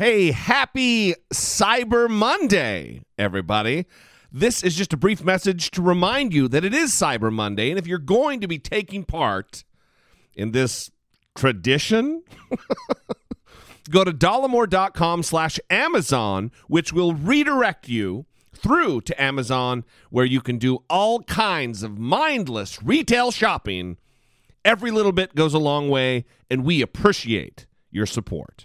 Hey, happy Cyber Monday, everybody. This is just a brief message to remind you that it is Cyber Monday. And if you're going to be taking part in this tradition, go to dollamore.com slash Amazon, which will redirect you through to Amazon, where you can do all kinds of mindless retail shopping. Every little bit goes a long way, and we appreciate your support.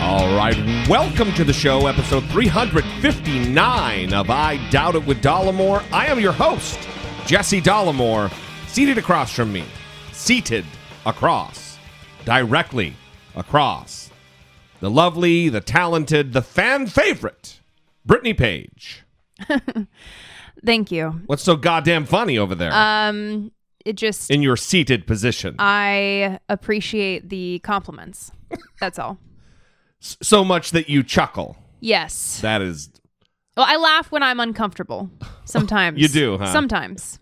All right, welcome to the show, episode 359 of I Doubt It with Dollamore. I am your host, Jesse Dollamore, seated across from me, seated across, directly across, the lovely, the talented, the fan favorite, Brittany Page. Thank you. What's so goddamn funny over there Um, it just in your seated position? I appreciate the compliments. That's all. So much that you chuckle. Yes. That is Well, I laugh when I'm uncomfortable. Sometimes You do, huh? Sometimes.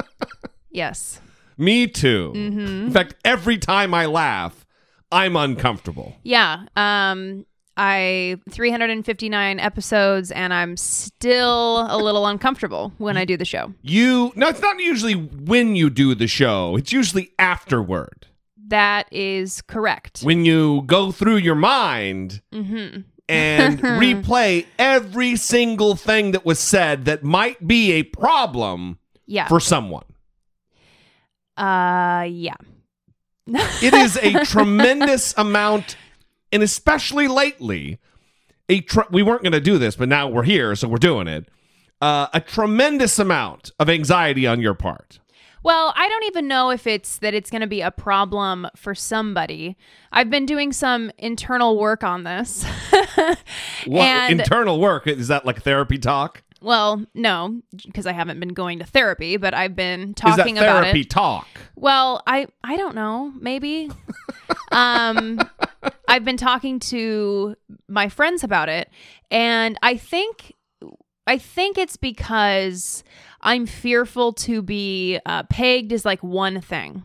yes. me too. Mm-hmm. In fact, every time I laugh, I'm uncomfortable. Yeah. Um. I 359 episodes, and I'm still a little uncomfortable when I do the show. You no, it's not usually when you do the show. It's usually afterward. That is correct. When you go through your mind Mm-hmm. and replay every single thing that was said that might be a problem Yeah. for someone. uh. Yeah. It is a tremendous amount, and especially lately, a tr- we weren't going to do this, but now we're here, so we're doing it. Uh, a tremendous amount of anxiety on your part. Well, I don't even know if it's that it's going to be a problem for somebody. I've been doing some internal work on this. What And- internal work is that like therapy talk? well, no, because I haven't been going to therapy, but I've been Is that talking about therapy it. talk? Well, I I don't know, maybe. um I've been talking to my friends about it and I think I think it's because I'm fearful to be uh, pegged is like one thing.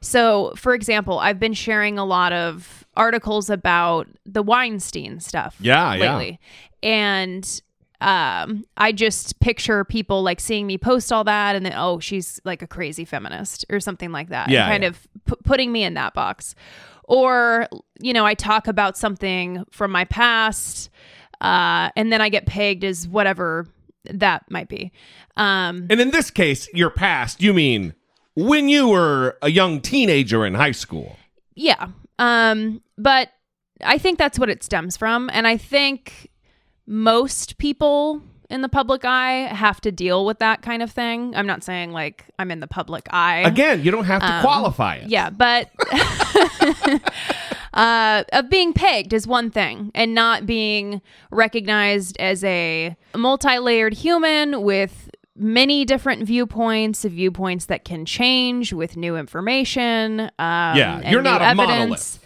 So, for example, I've been sharing a lot of articles about the Weinstein stuff Yeah, yeah. lately. And um, I just picture people like seeing me post all that and then, oh, she's like a crazy feminist or something like that. Yeah, kind yeah. of pu- putting me in that box. Or, you know, I talk about something from my past uh, and then I get pegged as whatever that might be. Um, And in this case, your past, you mean when you were a young teenager in high school. Yeah. Um, but I think that's what it stems from. And I think most people in the public eye have to deal with that kind of thing. I'm not saying like I'm in the public eye. Again, you don't have to Um, qualify it. Yeah, but uh, of being pegged is one thing, and not being recognized as a multi-layered human with many different viewpoints, viewpoints that can change with new information. Um, Yeah, you're not a evidence. monolith.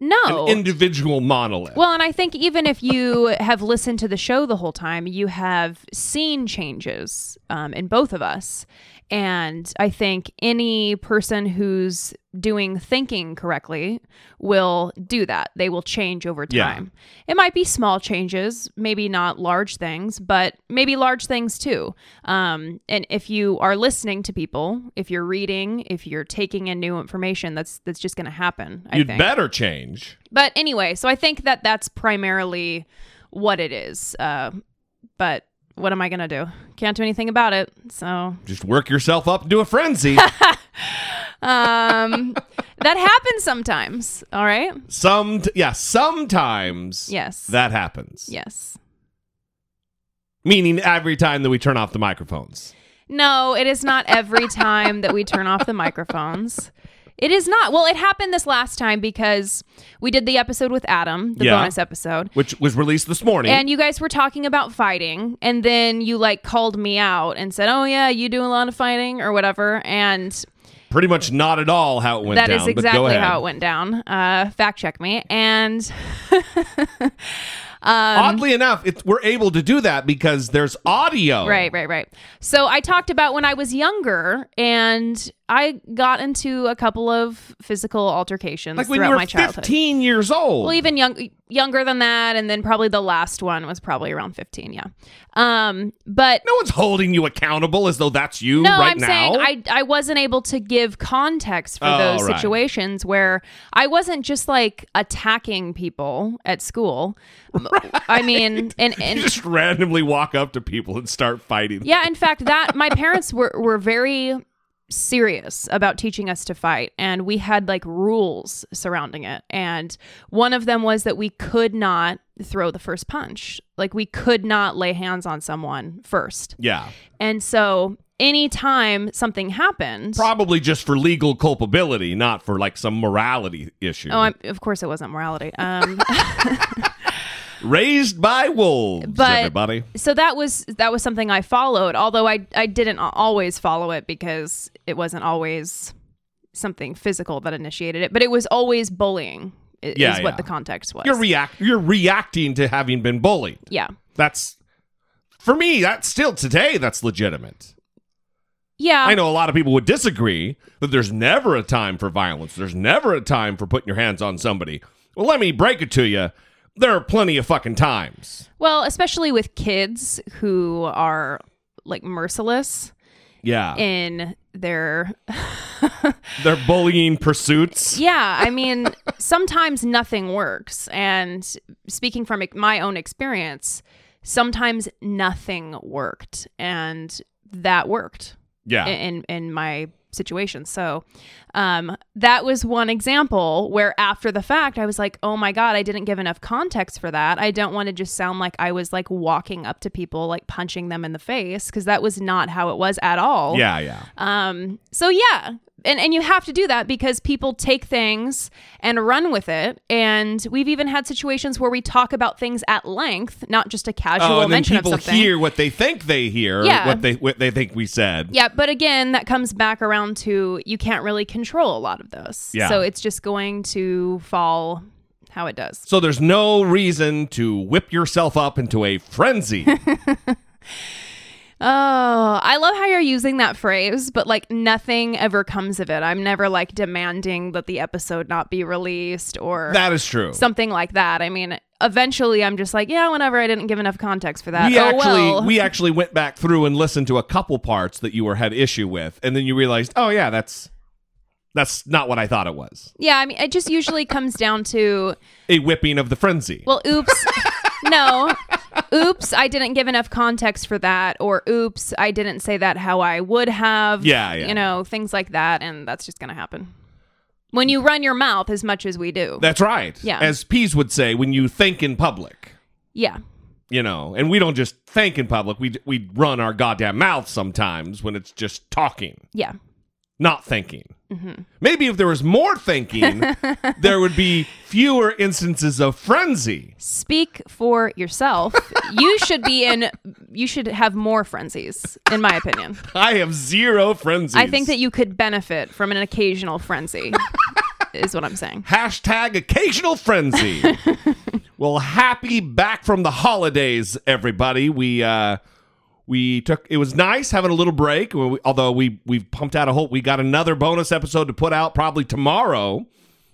No. An individual monolith. Well, and I think even if you have listened to the show the whole time, you have seen changes um, in both of us. And I think any person who's doing thinking correctly will do that. They will change over Yeah. time. It might be small changes, maybe not large things, but maybe large things too. Um, and if you are listening to people, if you're reading, if you're taking in new information, that's that's just going to happen. I You'd think. better change. But anyway, so I think that that's primarily what it is. Uh, but what am I going to do? Can't do anything about it. So, Just work yourself up into a frenzy. um, that happens sometimes. All right. Some, yeah, sometimes Yes. that happens. yes. Meaning every time that we turn off the microphones. No, it is not every time that we turn off the microphones. It is not. Well, it happened this last time because we did the episode with Adam, the Yeah. bonus episode. which was released this morning. And you guys were talking about fighting, and then you like called me out and said, "Oh yeah, you do a lot of fighting or whatever." And Pretty much not at all how it went that down. is but go exactly ahead. how it went down. Uh, fact check me. And Oddly enough, it's, we're able to do that because there's audio. Right, right, right. So I talked about when I was younger and I got into a couple of physical altercations Like when throughout you were my childhood. 15 years old. Well, even young, younger than that, and then probably the last one was probably around fifteen. Yeah, um, but no one's holding you accountable as though that's you no, right I'm now. saying I I wasn't able to give context for Oh, those right. situations where I wasn't just like attacking people at school. I mean, and you and just randomly walk up to people and start fighting. Yeah, in fact, that my parents were were very serious about teaching us to fight and we had like rules surrounding it and one of them was that we could not throw the first punch like we could not lay hands on someone first Yeah. and so anytime something happened Probably just for legal culpability, not for like some morality issue. oh I'm, of course it wasn't morality um Raised by wolves, But- everybody. so that was that was something I followed, although I I didn't always follow it because it wasn't always something physical that initiated it, but it was always bullying. i- Yeah, is what yeah. the context was. You're react. You're reacting to having been bullied. yeah, That's for me. That's still today. That's legitimate. yeah. I know a lot of people would disagree that there's never a time for violence. There's never a time for putting your hands on somebody. Well, let me break it to you. There are plenty of fucking times. Well, especially with kids who are like merciless Yeah. in their They're bullying pursuits. Yeah, I mean, sometimes nothing works. And speaking from my own experience, sometimes nothing worked. And that worked Yeah. in in my situation. So um, that was one example where after the fact, I was like, oh my God, I didn't give enough context for that. I don't want to just sound like I was like walking up to people, like punching them in the face, because that was not how it was at all. yeah, yeah. Um, so yeah. And, and you have to do that because people take things and run with it. And we've even had situations where we talk about things at length, not just a casual Oh, and then mention people of something. hear what they think they hear, Yeah. what they what they think we said. Yeah, but again, that comes back around to you can't really control a lot of those. Yeah. So it's just going to fall how it does. So there's no reason to whip yourself up into a frenzy. Oh, I love how you're using that phrase, but like nothing ever comes of it. I'm never like demanding that the episode not be released or that is true. something like that. I mean, eventually I'm just like, yeah, whenever I didn't give enough context for that. we oh, actually well. we actually went back through and listened to a couple parts that you were had issue with, and then you realized, oh yeah, that's that's not what I thought it was. yeah, I mean, it just usually comes down to, A whipping of the frenzy. well, oops. no. Oops, I didn't give enough context for that. Or oops, I didn't say that how I would have. Yeah, yeah. You know, things like that. And that's just going to happen. When you run your mouth as much as we do. that's right. Yeah. As Pease would say, when you think in public. yeah. You know, and we don't just think in public. We we run our goddamn mouth sometimes when it's just talking, Yeah. Not thinking. Mm-hmm. Maybe if there was more thinking, there would be fewer instances of frenzy. Speak for yourself. you should be in, you should have more frenzies, in my opinion. I have zero frenzies. I think that you could benefit from an occasional frenzy, is what I'm saying. Hashtag occasional frenzy. well, happy back from the holidays, everybody. We uh we took it was nice having a little break. We- Although we we pumped out a whole we got another bonus episode to put out probably tomorrow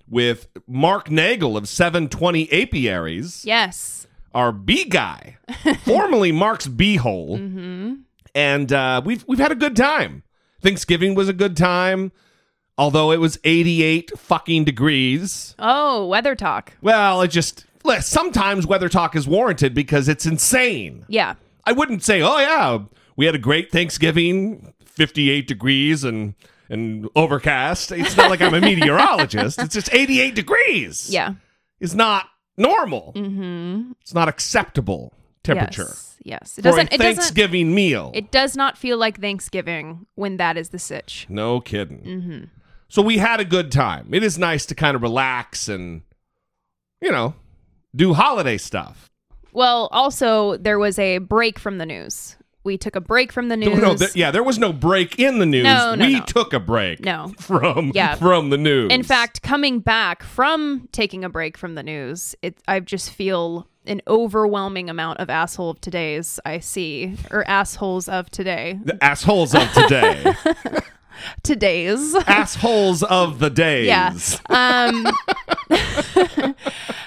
with Mark Nagel of 720 Apiaries, Yes. our bee guy, formerly Mark's Beehole. Mm-hmm. And uh, we've we've had a good time. Thanksgiving was a good time, although it was 88 fucking degrees. Oh, weather talk. Well, it just sometimes weather talk is warranted because it's insane. Yeah. I wouldn't say, "Oh yeah, we had a great Thanksgiving, 58 degrees and and overcast." It's not like I'm a meteorologist. It's just 88 degrees. Yeah. Is not normal. Mm-hmm. It's not acceptable temperature Yes. Yes. It for a doesn't. It doesn't. Thanksgiving meal. It does not feel like Thanksgiving when that is the sitch. no kidding. Mm-hmm. So we had a good time. It is nice to kind of relax and, you know, do holiday stuff. Well, also there was a break from the news. We took a break from the news. No, th- yeah, there was no break in the news. No, no, we no. took a break. No. from Yeah. from the news. In fact, coming back from taking a break from the news, it I just feel an overwhelming amount of asshole of today's I see or assholes of today. the assholes of today, Today's. assholes of the days. Yeah. Um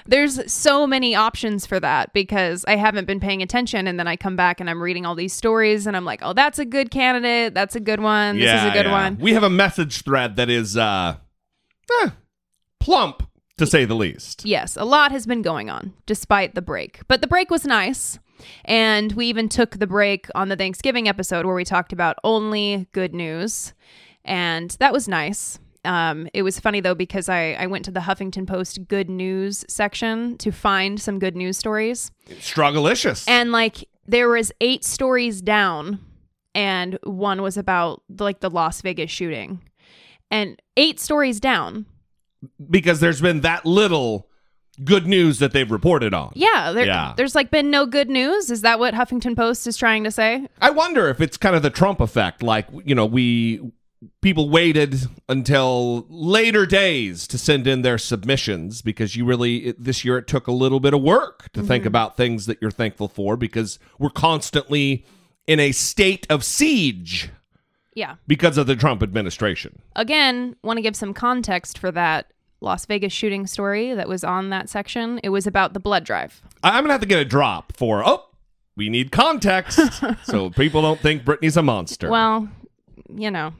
There's so many options for that because I haven't been paying attention and then I come back and I'm reading all these stories and I'm like, "Oh, that's a good candidate. That's a good one. This is a good yeah. one." We have a message thread that is uh, eh, plump to say the least. Yes, a lot has been going on despite the break. But the break was nice. And we even took the break on the Thanksgiving episode where we talked about only good news. And that was nice. Um, it was funny though because I, I went to the Huffington Post good news section to find some good news stories. Strugglicious. And like there was eight stories down and one was about like the Las Vegas shooting. And eight stories down because there's been that little good news that they've reported on. Yeah, there, Yeah. there's like been no good news. Is that what Huffington Post is trying to say? I wonder if it's kind of the Trump effect. Like, you know, we people waited until later days to send in their submissions because you really it, this year it took a little bit of work to think mm-hmm. about things that you're thankful for because we're constantly in a state of siege Yeah. because of the Trump administration. Again, want to give some context for that Las Vegas shooting story that was on that section. It was about the blood drive. I'm gonna have to get a drop for oh, we need context so people don't think Brittany's a monster. Well, you know,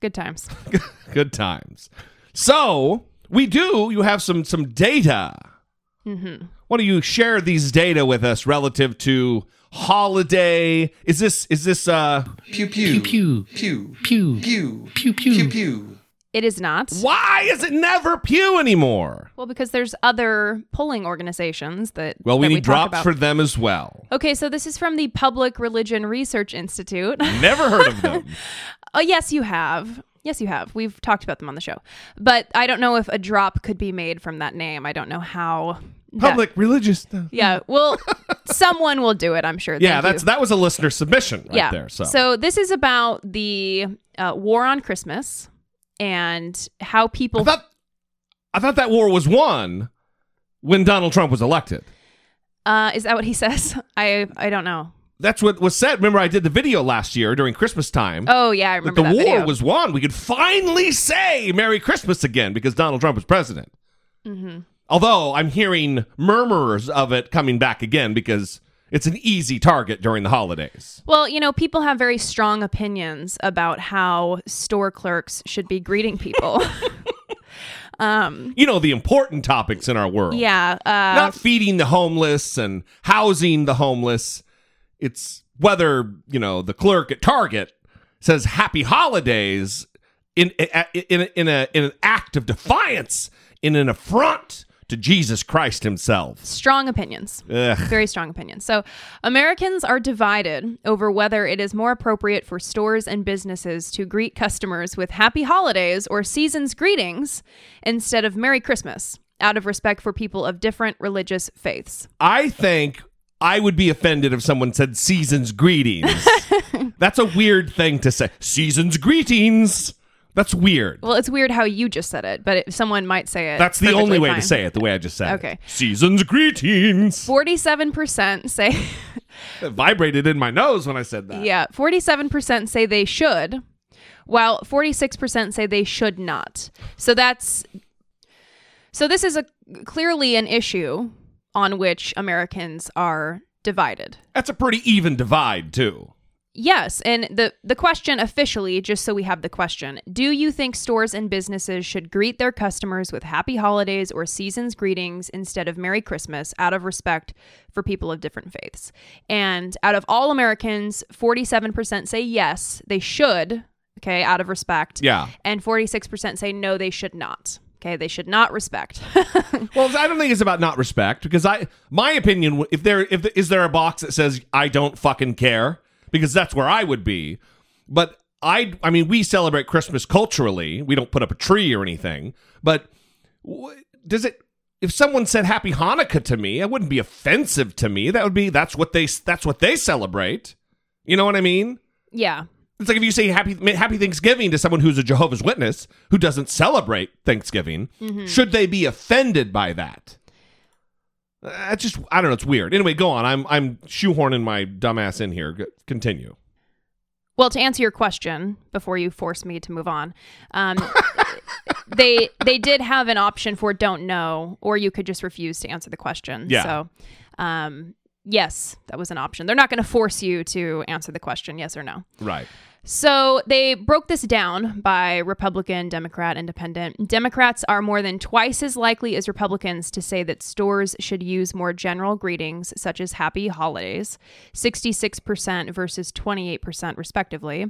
good times. Good times. So we do. You have some some data. Mm-hmm. Why don't you share these data with us relative to holiday? Is this is this uh? Pew pew Pew, pew pew, pew pew, pew. pew pew. It is not. Why is it never Pew anymore? Well, because there's other polling organizations that Well, we that need talk drops for them as well. Okay, so this is from the Public Religion Research Institute. Never heard of them. Oh, yes, you have. Yes, you have. We've talked about them on the show. But I don't know if a drop could be made from that name. I don't know how. that- Public religious stuff. yeah. Well, someone will do it, I'm sure. Yeah, Thank that's you. that was a listener submission right yeah. there. So. this is about the uh, war on Christmas and how I people. thought I thought that war was won when Donald Trump was elected. uh, is that what he says? I I don't know. That's what was said. Remember, I did the video last year during Christmas time. Oh yeah, I that the that war video. was won. We could finally say Merry Christmas again because Donald Trump was president. Mm-hmm. Although I'm hearing murmurs of it coming back again because it's an easy target during the holidays. Well, you know, people have very strong opinions about how store clerks should be greeting people. um, You know, the important topics in our world. yeah. Uh, Not feeding the homeless and housing the homeless. It's whether, you know, the clerk at Target says happy holidays in in in, in a in an act of defiance in an affront to Jesus Christ himself. strong opinions. Ugh. Very strong opinions. So, Americans are divided over whether it is more appropriate for stores and businesses to greet customers with happy holidays or season's greetings instead of Merry Christmas, out of respect for people of different religious faiths. I think I would be offended if someone said season's greetings. That's a weird thing to say. Season's greetings. That's weird. Well, it's weird how you just said it, but it, someone might say it. That's the only way fine. to say it, the way I just said Okay. it. Okay. Season's greetings. 47% say It vibrated in my nose when I said that. Yeah, 47% say they should, while 46% say they should not. So that's So this is a clearly an issue on which Americans are divided. That's a pretty even divide, too. Yes, and the the question officially, just so we have the question, do you think stores and businesses should greet their customers with happy holidays or season's greetings instead of Merry Christmas out of respect for people of different faiths? And out of all Americans, 47% say yes, they should, okay, out of respect. Yeah. And 46% say no, they should not. Okay, they should not respect. Well, I don't think it's about not respect because I, my opinion, if there, if is there a box that says I don't fucking care because that's where I would be, but I I mean we celebrate Christmas culturally. We don't put up a tree or anything, but wh- does it if someone said happy Hanukkah to me, it wouldn't be offensive to me. That would be that's what they that's what they celebrate. You know what I mean? Yeah. It's like if you say happy happy Thanksgiving to someone who's a Jehovah's Witness who doesn't celebrate Thanksgiving, mm-hmm. should they be offended by that? Uh, It's just I don't know. It's weird. Anyway, go on. I'm I'm shoehorning my dumbass in here. G- Continue. Well, to answer your question before you force me to move on, um, they they did have an option for don't know, or you could just refuse to answer the question. Yeah. So, um, yes, that was an option. They're not going to force you to answer the question, yes or no. Right. So they broke this down by Republican, Democrat, Independent. Democrats are more than twice as likely as Republicans to say that stores should use more general greetings, such as Happy Holidays, 66% versus 28%, respectively.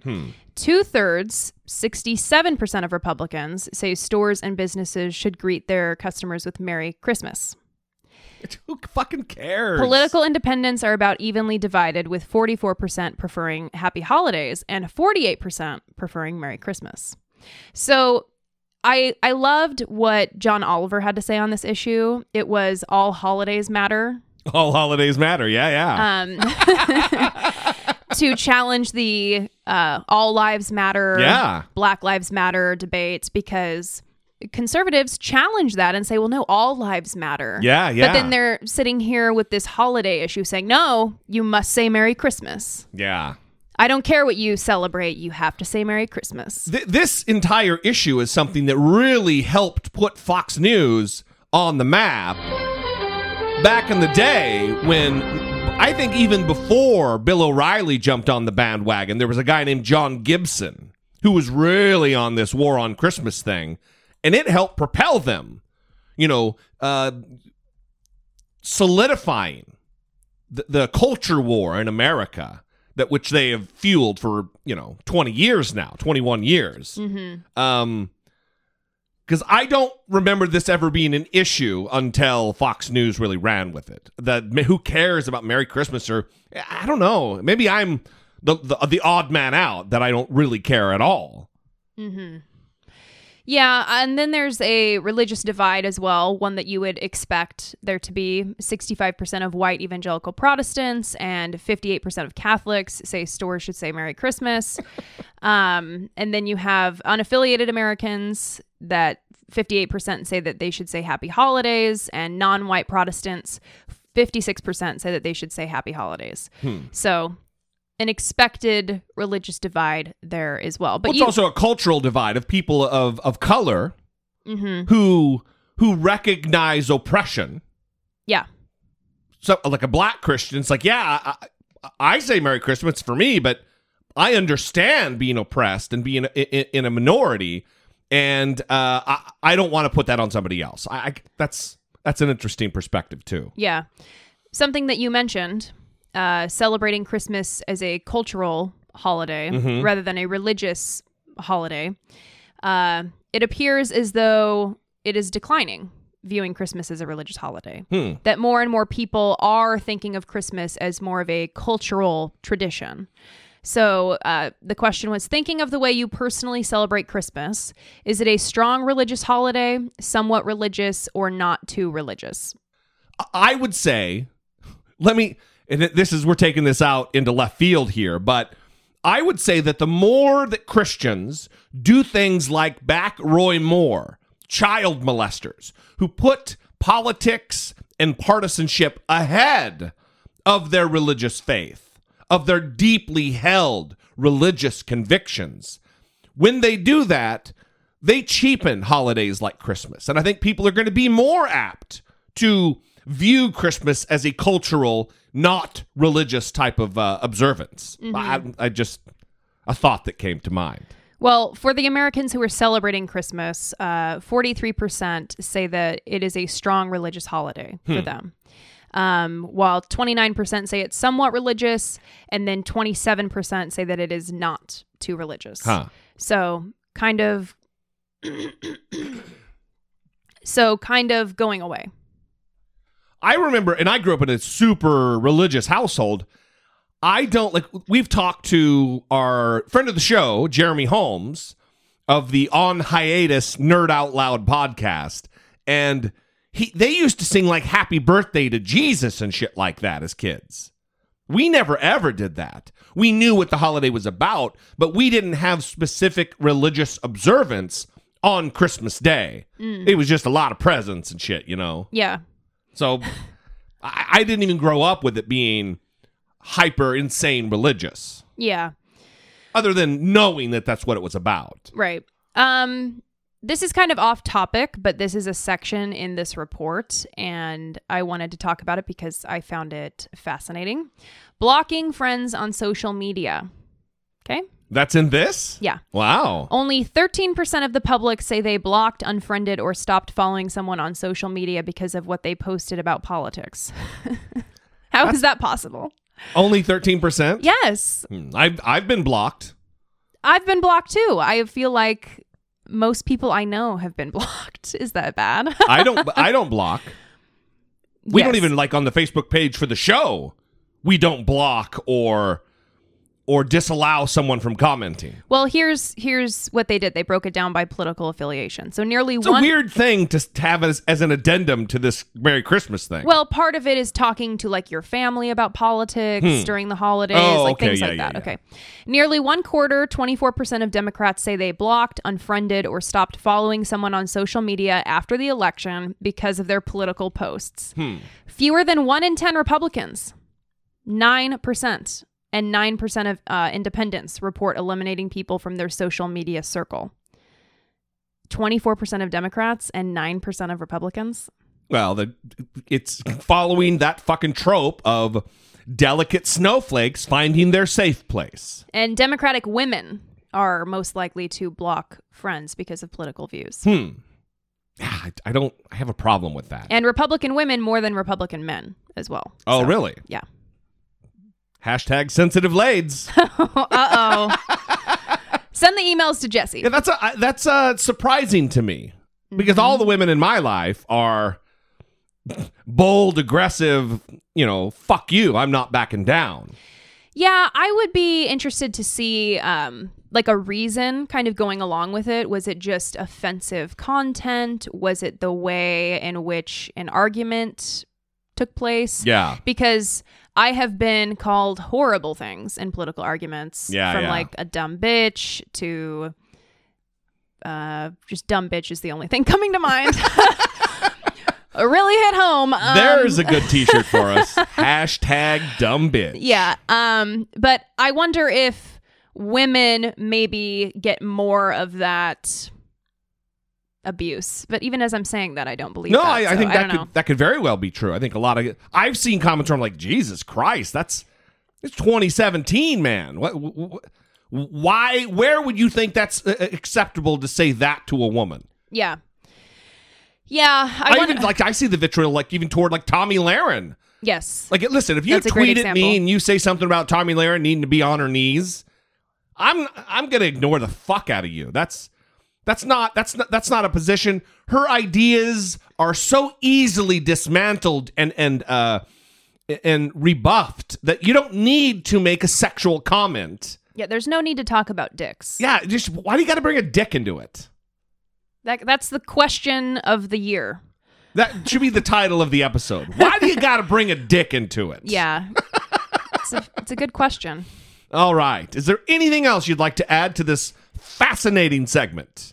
Two thirds, 67% of Republicans, say stores and businesses should greet their customers with Merry Christmas. Who fucking cares? Political independents are about evenly divided, with 44% preferring Happy Holidays and 48% preferring Merry Christmas. So I I loved what John Oliver had to say on this issue. It was all holidays matter. All holidays matter. Yeah, yeah. Um, to challenge the uh, all lives matter, Yeah. Black Lives Matter debates because conservatives challenge that and say, well, no, all lives matter. Yeah, yeah. But then they're sitting here with this holiday issue saying, no, you must say Merry Christmas. yeah. I don't care what you celebrate, you have to say Merry Christmas. Th- this entire issue is something that really helped put Fox News on the map back in the day when I think even before Bill O'Reilly jumped on the bandwagon, there was a guy named John Gibson who was really on this war on Christmas thing, and it helped propel them, you know, uh, solidifying the, the culture war in America that which they have fueled for you know 20 years now 21 years. Um because i don't remember this ever being an issue until fox news really ran with it. That who cares about merry christmas or i don't know. Maybe i'm the, the the odd man out that i don't really care at all Yeah, and then there's a religious divide as well, one that you would expect there to be. 65% of white evangelical Protestants and 58% of Catholics say stores should say Merry Christmas. um, and then you have unaffiliated Americans that 58% say that they should say Happy Holidays, and non white Protestants, 56% say that they should say Happy Holidays. So, an expected religious divide there as well. But Well, it's you, also a cultural divide of people of of color Mhm. who who recognize oppression yeah. so like a black Christian, it's like, yeah, I, I, say Merry Christmas for me, but I understand being oppressed and being in, in a minority, and uh, I, I don't want to put that on somebody else. I, I that's that's an interesting perspective too. Yeah. Something that you mentioned, uh, celebrating Christmas as a cultural holiday Mm-hmm. rather than a religious holiday. Uh, it appears as though it is declining, viewing Christmas as a religious holiday. Hmm. That more and more people are thinking of Christmas as more of a cultural tradition. So uh, the question was thinking of the way you personally celebrate Christmas. Is it a strong religious holiday, somewhat religious, or not too religious? I would say, let me, and this is, we're taking this out into left field here, but I would say that the more that Christians do things like back Roy Moore, child molesters, who put politics and partisanship ahead of their religious faith, of their deeply held religious convictions, when they do that, they cheapen holidays like Christmas. And I think people are going to be more apt to view Christmas as a cultural, not religious type of uh, observance. I, I just, a thought that came to mind. Well, for the Americans who are celebrating Christmas, uh, 43% say that it is a strong religious holiday for them. Um, while 29% say it's somewhat religious, and then 27% say that it is not too religious. Huh. So, kind of. so, kind of going away. I remember, and I grew up in a super religious household. I don't like. We've talked to our friend of the show, Jeremy Holmes, of the On Hiatus Nerd Out Loud podcast, and he they used to sing like "Happy Birthday to Jesus" and shit like that as kids. We never ever did that. We knew what the holiday was about, but we didn't have specific religious observance on Christmas Day. Mm. It was just a lot of presents and shit, you know. Yeah. So I, I didn't even grow up with it being hyper insane religious, Yeah. other than knowing that that's what it was about. Right. Um this is kind of off topic, but this is a section in this report and I wanted to talk about it because I found it fascinating. Blocking friends on social media. Okay? That's in this? Yeah. Wow. Only 13% of the public say they blocked, unfriended, or stopped following someone on social media because of what they posted about politics. How is that possible? Only 13%? Yes. Hmm, I've, I've been blocked. I've been blocked too. I feel like most people I know have been blocked. Is that bad? I don't I don't block. We don't even like on the Facebook page for the show. We don't block or or disallow someone from commenting. Well, here's here's what they did. They broke it down by political affiliation. So nearly It's one a weird thing to have as, as an addendum to this Merry Christmas thing. Well, part of it is talking to like your family about politics during the holidays, Oh, like okay. things Yeah, like yeah, that. yeah. Okay. Nearly one quarter, 24% of Democrats say they blocked, unfriended, or stopped following someone on social media after the election because of their political posts. Hmm. Fewer than one in 10 Republicans, 9%, and 9% of uh, independents report eliminating people from their social media circle. 24% of Democrats and 9% of Republicans. Well, the, it's following that fucking trope of delicate snowflakes finding their safe place. And Democratic women are most likely to block friends because of political views. Hmm. I, I don't. I have a problem with that. And Republican women more than Republican men as well. oh, So, really? Yeah. Hashtag sensitive lades. uh oh. Send the emails to Jesse. yeah, that's a, that's uh, surprising to me because all the women in my life are bold, aggressive. You know, fuck you. I'm not backing down. Yeah, I would be interested to see um like a reason kind of going along with it. Was it just offensive content? Was it the way in which an argument took place? Yeah. because I have been called horrible things in political arguments. Yeah, from yeah. like a dumb bitch to uh, just dumb bitch is the only thing coming to mind. really hit home. Um, There's a good T-shirt for us. Hashtag dumb bitch. yeah. Um, but I wonder if women maybe get more of that abuse. But even as I'm saying that, I don't believe No, that. I, I so think that don't could know. that could very well be true. I think a lot of I've seen comments where I'm like, Jesus Christ, that's it's 2017, man. What, wh- wh- why? Where would you think that's uh, acceptable to say that to a woman? Yeah. Yeah. I, I, wonder- even like I see the vitriol like even toward like Tomi Lahren. yes. Like, listen, if you That's tweet at me and you say something about Tomi Lahren needing to be on her knees, I'm I'm gonna ignore the fuck out of you. That's that's not that's not that's not a position. Her ideas are so easily dismantled and and uh and rebuffed that you don't need to make a sexual comment. Yeah, there's no need to talk about dicks. Yeah, just why do you got to bring a dick into it? That that's the question of the year. That should be the title of the episode. Why do you got to bring a dick into it? Yeah. it's a it's a good question. All right. Is there anything else you'd like to add to this fascinating segment?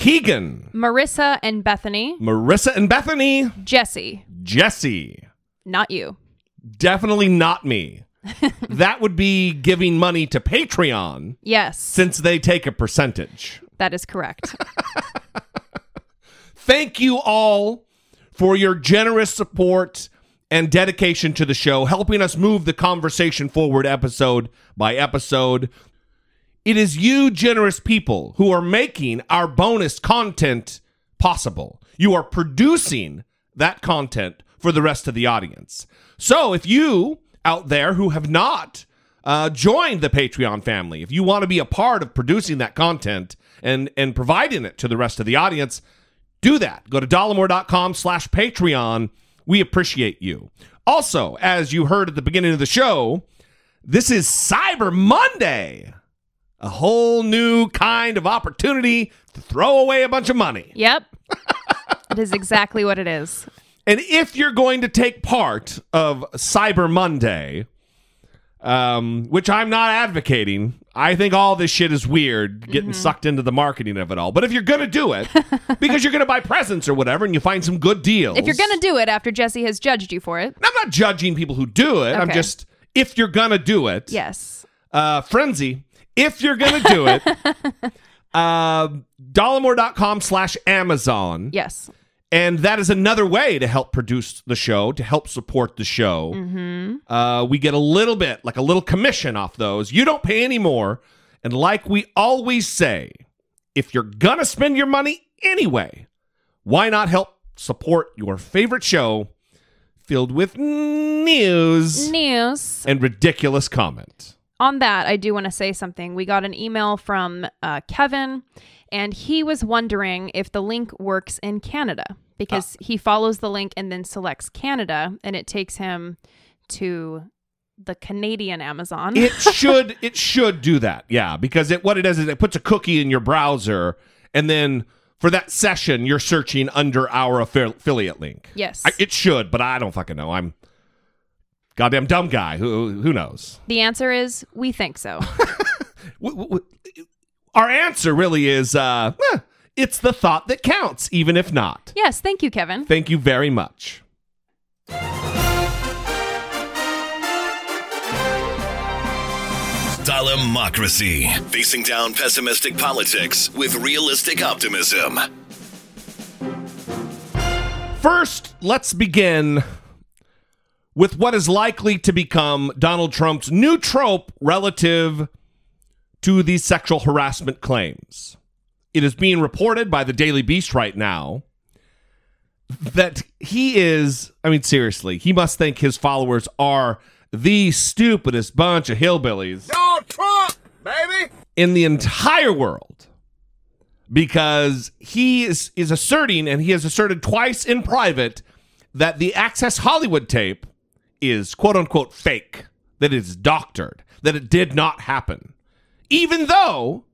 Keegan, Marissa, and Bethany, Marissa and Bethany, Jesse, Jesse. not you. Definitely not me. that would be giving money to Patreon Yes, since they take a percentage. that is correct. Thank you all for your generous support and dedication to the show, helping us move the conversation forward episode by episode. It is you, generous people, who are making our bonus content possible. You are producing that content for the rest of the audience. So if you out there who have not uh, joined the Patreon family, if you want to be a part of producing that content and and providing it to the rest of the audience, do that. Go to dollamore.com slash Patreon. We appreciate you. Also, as you heard at the beginning of the show, this is Cyber Monday. A whole new kind of opportunity to throw away a bunch of money. Yep. it is exactly what it is. And if you're going to take part of Cyber Monday, um, which I'm not advocating, I think all this shit is weird, getting sucked into the marketing of it all. But if you're going to do it, because you're going to buy presents or whatever, and you find some good deals. If you're going to do it after Jesse has judged you for it. I'm not judging people who do it. I'm just, if you're going to do it, Yes. uh, Frenzy, if you're going to do it, uh, dollamore.com slash Amazon. Yes. And that is another way to help produce the show, to help support the show. Mm-hmm. Uh, we get a little bit, like a little commission off those. You don't pay any more. And like we always say, if you're going to spend your money anyway, why not help support your favorite show filled with news News. and ridiculous comment? On that, I do want to say something. We got an email from uh, Kevin, and he was wondering if the link works in Canada because he follows the link and then selects Canada, and it takes him to the Canadian Amazon. it should it should do that yeah because it what it does is it puts a cookie in your browser and then for that session you're searching under our affiliate link yes. I, it should but i don't fucking know i'm goddamn dumb guy who who knows the answer is we think so. Our answer really is uh eh, it's the thought that counts even if not yes. Thank you, Kevin. thank you very much Dollamocracy. Facing down pessimistic politics with realistic optimism. First, let's begin with what is likely to become Donald Trump's new trope relative to these sexual harassment claims. It is being reported by the Daily Beast right now that he is, I mean, seriously, he must think his followers are the stupidest bunch of hillbillies Donald Trump, baby. in the entire world because he is, is asserting and he has asserted twice in private that the Access Hollywood tape is quote unquote fake, that it is doctored, that it did not happen. Even though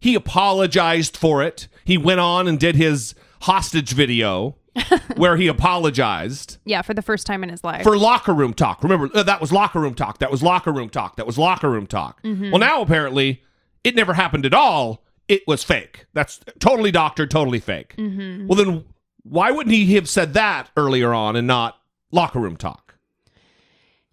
he apologized for it, he went on and did his hostage video where he apologized Yeah, for the first time in his life. for locker room talk. Remember, uh, that was locker room talk. That was locker room talk. That was locker room talk. Well, now apparently it never happened at all. It was fake. That's totally doctored, totally fake. Well, then why wouldn't he have said that earlier on and not locker room talk?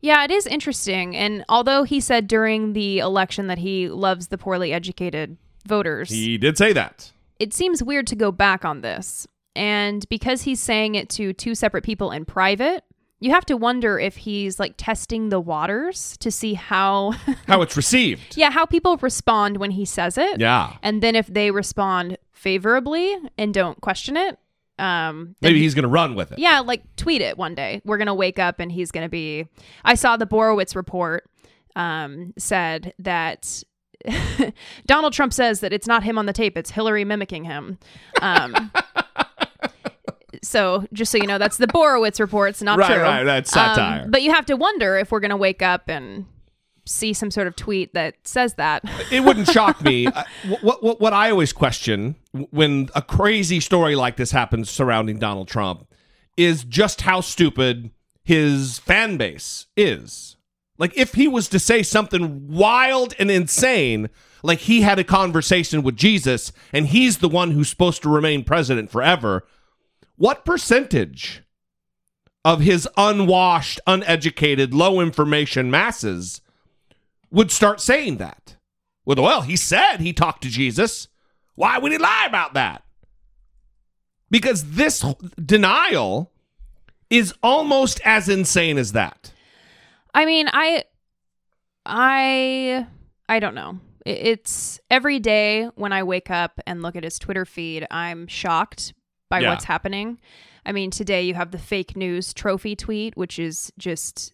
Yeah, it is interesting. And although he said during the election that he loves the poorly educated voters, He did say that. it seems weird to go back on this. And because he's saying it to two separate people in private, you have to wonder if he's like testing the waters to see how, How it's received. yeah, how people respond when he says it. Yeah. And then if they respond favorably and don't question it, um, Maybe he's going to run with it. yeah, like tweet it one day. We're gonna wake up and he's gonna be. I saw the Borowitz report um, said that Donald Trump says that it's not him on the tape; it's Hillary mimicking him. Um, so just so you know, that's the Borowitz report. It's not Right, true. right, that's Um, satire. but you have to wonder if we're gonna wake up and see some sort of tweet that says that. it wouldn't shock me. What, what what I always question when a crazy story like this happens surrounding Donald Trump is just how stupid his fan base is. Like if he was to say something wild and insane, like he had a conversation with Jesus and he's the one who's supposed to remain president forever, what percentage of his unwashed, uneducated, low information masses would start saying that. Well, well, he said he talked to Jesus. Why would he lie about that? Because this denial is almost as insane as that. I mean, I, I, I don't know. It's every day when I wake up and look at his Twitter feed, I'm shocked by Yeah. what's happening. I mean, today you have the fake news trophy tweet, which is just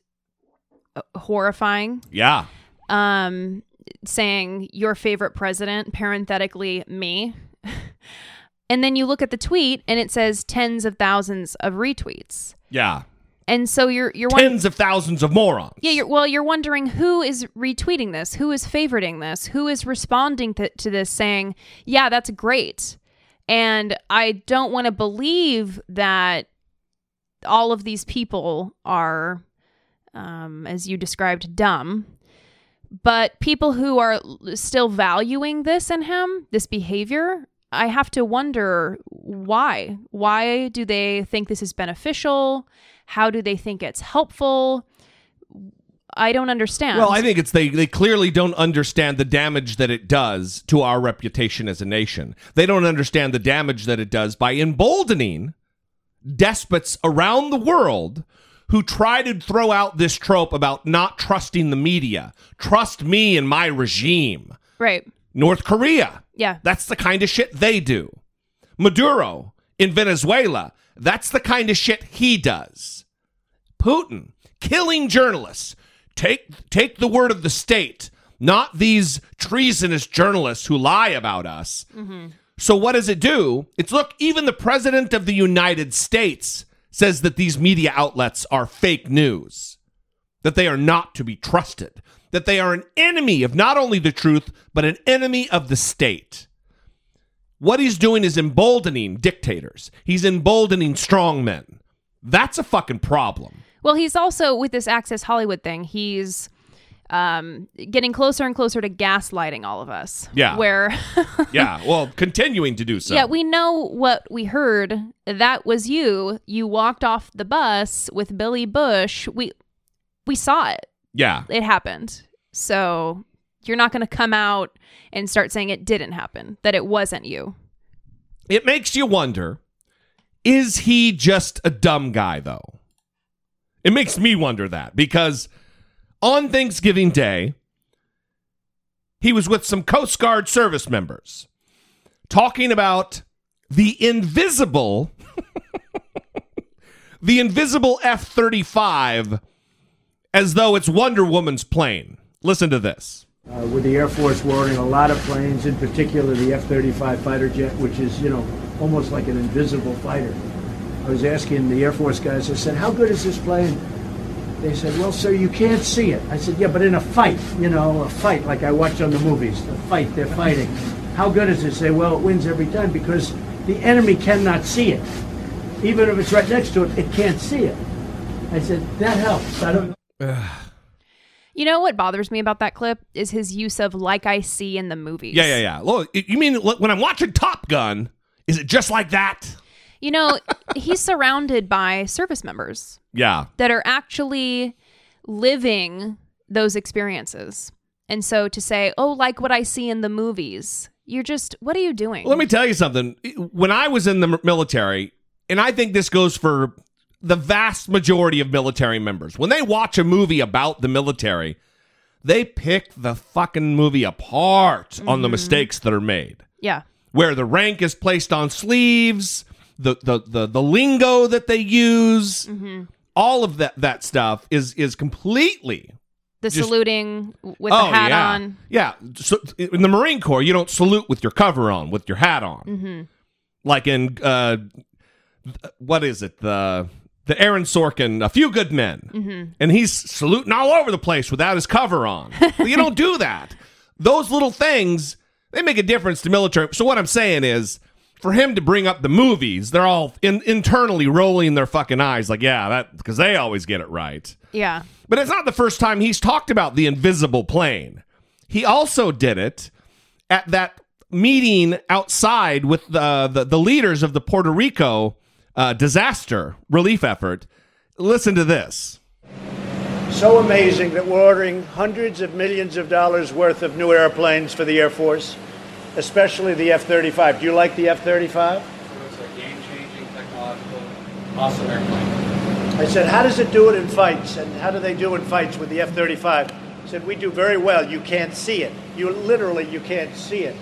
uh, horrifying. Yeah. Um, saying your favorite president, parenthetically me. and then you look at the tweet and it says tens of thousands of retweets. Yeah. And so you're you're wondering, Tens of thousands of morons. yeah, you're, well, you're wondering who is retweeting this, who is favoriting this, who is responding to, to this, saying, "Yeah, that's great," and I don't want to believe that all of these people are, um, as you described, dumb. But people who are still valuing this in him, this behavior, I have to wonder why. Why do they think this is beneficial? How do they think it's helpful? I don't understand. Well, I think it's they they clearly don't understand the damage that it does to our reputation as a nation. They don't understand the damage that it does by emboldening despots around the world who try to throw out this trope about not trusting the media. Trust me and my regime. right. North Korea. Yeah. That's the kind of shit they do. Maduro in Venezuela, that's the kind of shit he does. Putin killing journalists. Take take the word of the state, not these treasonous journalists who lie about us. Mm-hmm. So what does it do? It's look, even the president of the United States says that these media outlets are fake news that they are not to be trusted, that they are an enemy of not only the truth, but an enemy of the state. What he's doing is emboldening dictators, he's emboldening strongmen. That's a fucking problem. Well, he's also with this Access Hollywood thing. He's um, getting closer and closer to gaslighting all of us. Yeah. Where, Yeah, well, continuing to do so. yeah, we know what we heard. That was you. You walked off the bus with Billy Bush. We we saw it. yeah. It happened. So you're not going to come out and start saying it didn't happen. That it wasn't you. It makes you wonder is he just a dumb guy, though? It makes me wonder that because on Thanksgiving Day, he was with some Coast Guard service members talking about the invisible, the invisible F 35 as though it's Wonder Woman's plane. Listen to this. Uh, with the Air Force, ordering a lot of planes, in particular the F-35 fighter jet, which is, you know, almost like an invisible fighter. I was asking the Air Force guys, I said, how good is this plane? They said, well, sir, you can't see it. I said, yeah, but in a fight, you know, a fight like I watch on the movies, the fight, they're fighting. How good is it? They say, well, it wins every time because the enemy cannot see it. Even if it's right next to it, it can't see it. I said, that helps. I don't You know what bothers me about that clip is his use of like I see in the movies. Yeah, yeah, yeah. Well, you mean when I'm watching Top Gun, is it just like that? You know, he's surrounded by service members Yeah. that are actually living those experiences. And so to say, oh, like what I see in the movies, you're just, what are you doing? Let me tell you something. When I was in the military, and I think this goes for the vast majority of military members, when they watch a movie about the military, they pick the fucking movie apart on the mm-hmm. mistakes that are made. yeah. Where the rank is placed on sleeves, the the the, the lingo that they use, all of that that stuff is is completely The Just- saluting with the hat Oh, yeah. on. Yeah. So in the Marine Corps, you don't salute with your cover on, with your hat on. Mm-hmm. Like in uh, what is it? The the Aaron Sorkin, A Few Good Men, Mm-hmm. and he's saluting all over the place without his cover on. well, you don't do that. Those little things they make a difference to military. So what I'm saying is. For him to bring up the movies, they're all in, internally rolling their fucking eyes, like, yeah, that because they always get it right. Yeah. But it's not the first time he's talked about the invisible plane. He also did it at that meeting outside with the the, the leaders of the Puerto Rico uh, disaster relief effort. Listen to this. So amazing that we're ordering hundreds of millions of dollars worth of new airplanes for the Air Force, especially the F 35. Do you like the F 35? It's a game-changing, technological, awesome airplane. I said, how does it do it in fights? And how do they do in fights with the F-35? He said, we do very well. You can't see it. You literally, you can't see it.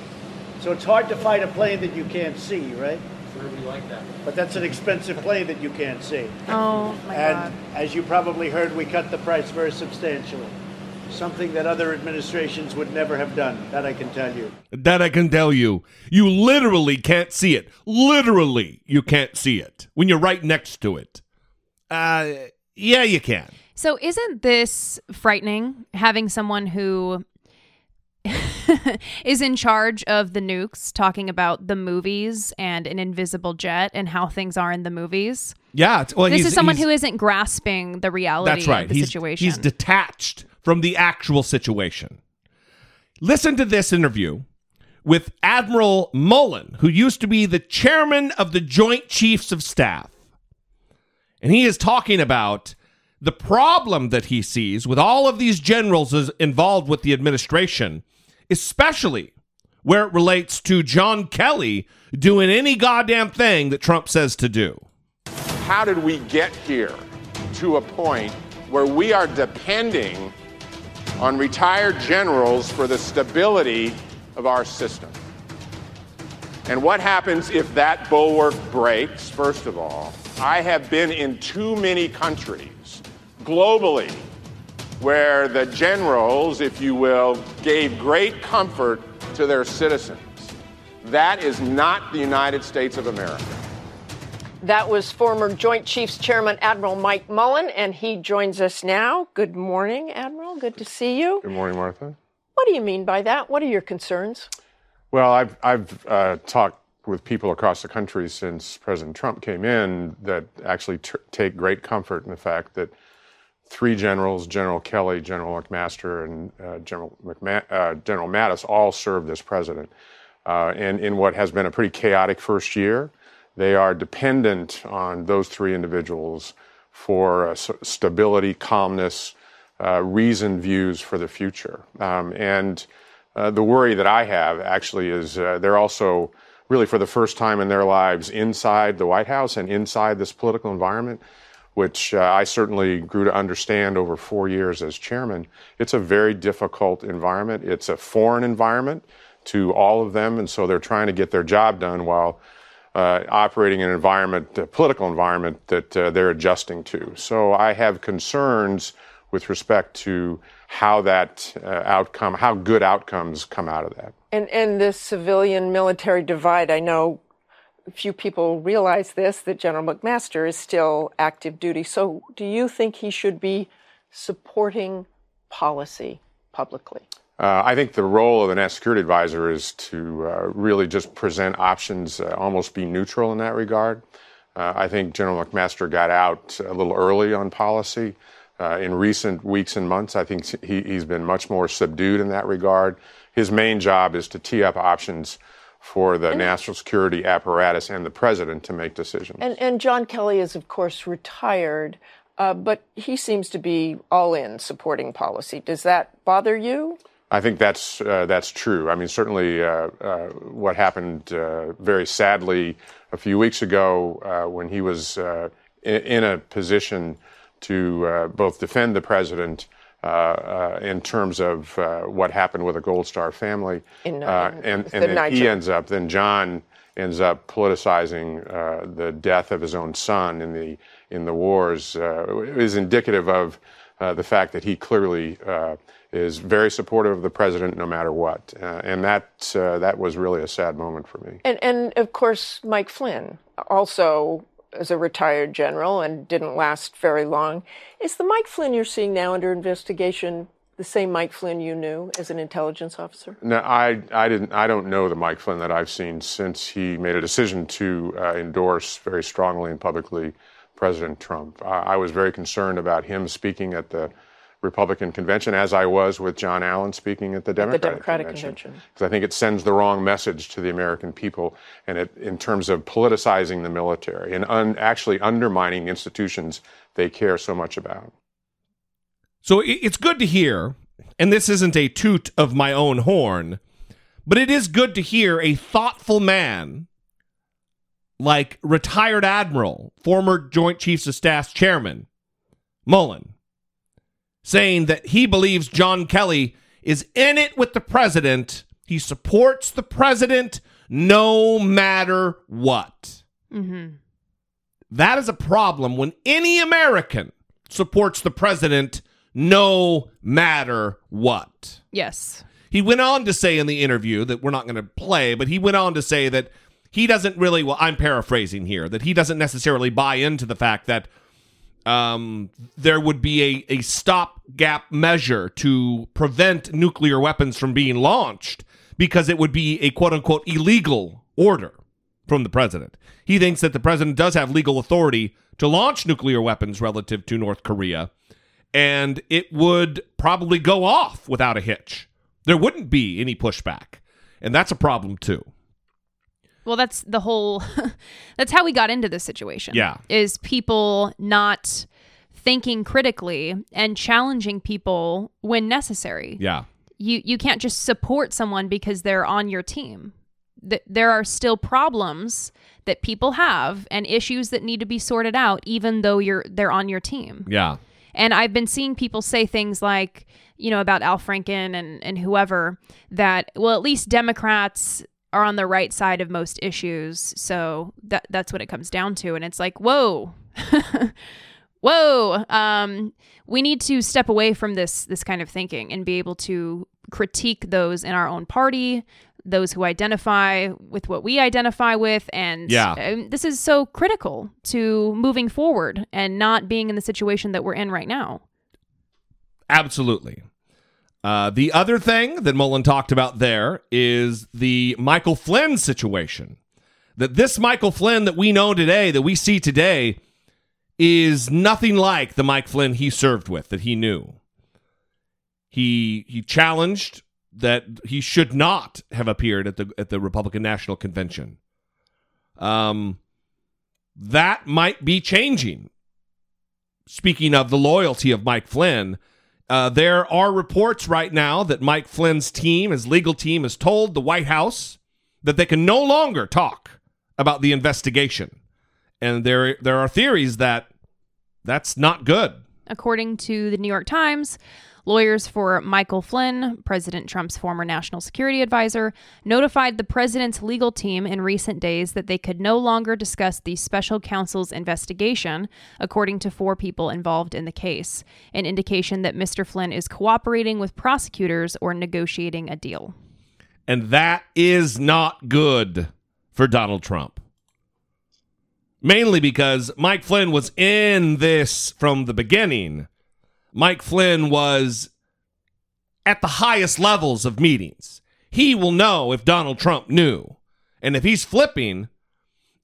So it's hard to fight a plane that you can't see, right? Sure, we like that. But that's an expensive plane that you can't see. Oh my and god. as you probably heard, we cut the price very substantially. Something that other administrations would never have done. That I can tell you. That I can tell you. You literally can't see it. Literally, you can't see it when you're right next to it. Uh, yeah, you can. So isn't this frightening having someone who is in charge of the nukes talking about the movies and an invisible jet and how things are in the movies? Yeah. Well, This he's, is someone he's- who isn't grasping the reality That's right. of the he's, situation. He's detached from the actual situation. Listen to this interview with Admiral Mullen, who used to be the chairman of the Joint Chiefs of Staff. And he is talking about the problem that he sees with all of these generals involved with the administration, especially where it relates to John Kelly doing any goddamn thing that Trump says to do. how did we get here to a point where we are depending on retired generals for the stability of our system? And what happens if that bulwark breaks, first of all? I have been in too many countries globally where the generals, if you will, gave great comfort to their citizens. That is not the United States of America. That was former Joint Chiefs Chairman Admiral Mike Mullen, and he joins us now. Good morning, Admiral. Good to see you. Good morning, Martha. What do you mean by that? What are your concerns? Well, I've, I've uh, talked with people across the country since President Trump came in that actually t- take great comfort in the fact that three generals, General Kelly, General McMaster, and uh, General, McMa- uh, General Mattis, all served this president. Uh, and in what has been a pretty chaotic first year, they are dependent on those three individuals for uh, stability, calmness, uh, reasoned views for the future. Um, and uh, the worry that I have actually is uh, they're also really for the first time in their lives inside the White House and inside this political environment, which uh, I certainly grew to understand over four years as chairman. It's a very difficult environment. It's a foreign environment to all of them, and so they're trying to get their job done while operating in an environment, a political environment that uh, they're adjusting to. So I have concerns with respect to how that uh, outcome, how good outcomes come out of that. And, and the civilian military divide, I know few people realize this that General McMaster is still active duty. So, do you think he should be supporting policy publicly? Uh, I think the role of the national security advisor is to uh, really just present options, uh, almost be neutral in that regard. Uh, I think General McMaster got out a little early on policy. Uh, in recent weeks and months, I think he, he's been much more subdued in that regard. His main job is to tee up options for the national security apparatus and the president to make decisions. And, and John Kelly is, of course, retired, uh, but he seems to be all in supporting policy. Does that bother you? I think that's uh, that's true. I mean, certainly, uh, uh, what happened uh, very sadly a few weeks ago uh, when he was uh, in, in a position to both defend the president in terms of what happened with the Gold Star family, In, and, and the then he ends up, then John ends up politicizing the death of his own son in the in the wars is indicative of uh, the fact that he clearly uh, is very supportive of the president no matter what. Uh, and that, uh, that was really a sad moment for me. And, and of course, Mike Flynn, also as a retired general and didn't last very long. Is the Mike Flynn you're seeing now under investigation the same Mike Flynn you knew as an intelligence officer? No, I, I didn't. I don't know the Mike Flynn that I've seen since he made a decision to uh, endorse very strongly and publicly President Trump. I, I was very concerned about him speaking at the Republican convention, as I was with John Allen speaking at the Democratic, Democratic convention. convention. Because I think it sends the wrong message to the American people, and it, in terms of politicizing the military and un, actually undermining institutions they care so much about. So it's good to hear, and this isn't a toot of my own horn, but it is good to hear a thoughtful man like retired admiral, former Joint Chiefs of Staff chairman, Mullen, saying that he believes John Kelly is in it with the president. He supports the president no matter what. Mm-hmm. That is a problem when any American supports the president no matter what. Yes. He went on to say in the interview that we're not going to play, but he went on to say that he doesn't really, well, I'm paraphrasing here, that he doesn't necessarily buy into the fact that um, there would be a, a stopgap measure to prevent nuclear weapons from being launched because it would be a quote unquote illegal order from the president. He thinks that the president does have legal authority to launch nuclear weapons relative to North Korea, and it would probably go off without a hitch. There wouldn't be any pushback. And that's a problem too. Well, that's the whole that's how we got into this situation. Yeah. Is people not thinking critically and challenging people when necessary. Yeah. You you can't just support someone because they're on your team. Th- there are still problems that people have and issues that need to be sorted out even though you're they're on your team. Yeah. And I've been seeing people say things like, you know, about Al Franken and, and whoever, that, well, at least Democrats are on the right side of most issues. So that that's what it comes down to. And it's like, whoa. whoa. Um, we need to step away from this this kind of thinking and be able to critique those in our own party, those who identify with what we identify with and Yeah. um, this is so critical to moving forward and not being in the situation that we're in right now Absolutely. Uh, the other thing that Mullen talked about there is the Michael Flynn situation. That this Michael Flynn that we know today, that we see today, is nothing like the Mike Flynn he served with, that he knew. He he challenged that he should not have appeared at the at the Republican National Convention. Um, that might be changing. Speaking of the loyalty of Mike Flynn, uh, there are reports right now that Mike Flynn's team, his legal team, has told the White House that they can no longer talk about the investigation, and there there are theories that that's not good. According to the New York Times, lawyers for Michael Flynn, President Trump's former national security advisor, notified the president's legal team in recent days that they could no longer discuss the special counsel's investigation, according to four people involved in the case, an indication that Mr. Flynn is cooperating with prosecutors or negotiating a deal. And that is not good for Donald Trump. Mainly because Mike Flynn was in this from the beginning. Mike Flynn was at the highest levels of meetings. He will know if Donald Trump knew. And if he's flipping,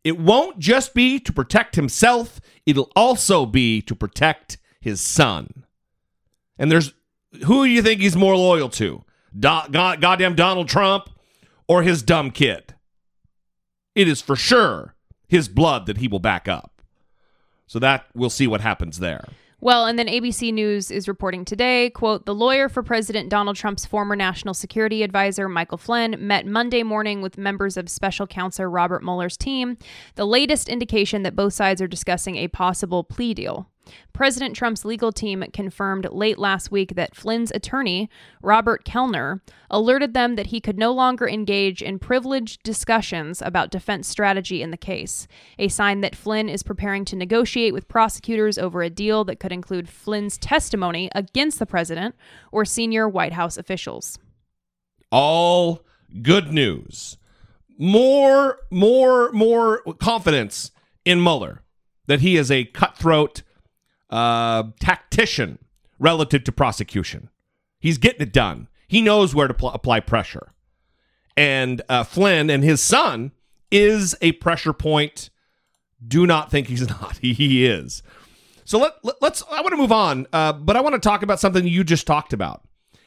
it won't just be to protect himself, it'll also be to protect his son. And there's who do you think he's more loyal to? Do, God, goddamn Donald Trump or his dumb kid? It is for sure his blood that he will back up. So that we'll see what happens there. Well, and then ABC News is reporting today, quote, the lawyer for President Donald Trump's former national security advisor, Michael Flynn, met Monday morning with members of special counsel Robert Mueller's team, the latest indication that both sides are discussing a possible plea deal. President Trump's legal team confirmed late last week that Flynn's attorney, Robert Kelner, alerted them that he could no longer engage in privileged discussions about defense strategy in the case, a sign that Flynn is preparing to negotiate with prosecutors over a deal that could include Flynn's testimony against the president or senior White House officials. All good news. More, more, more confidence in Mueller that he is a cutthroat uh, tactician relative to prosecution. He's getting it done. He knows where to pl- apply pressure. And uh, Flynn and his son is a pressure point. Do not think he's not. He, he is. So let, let us I want to move on, uh, but I want to talk about something you just talked about,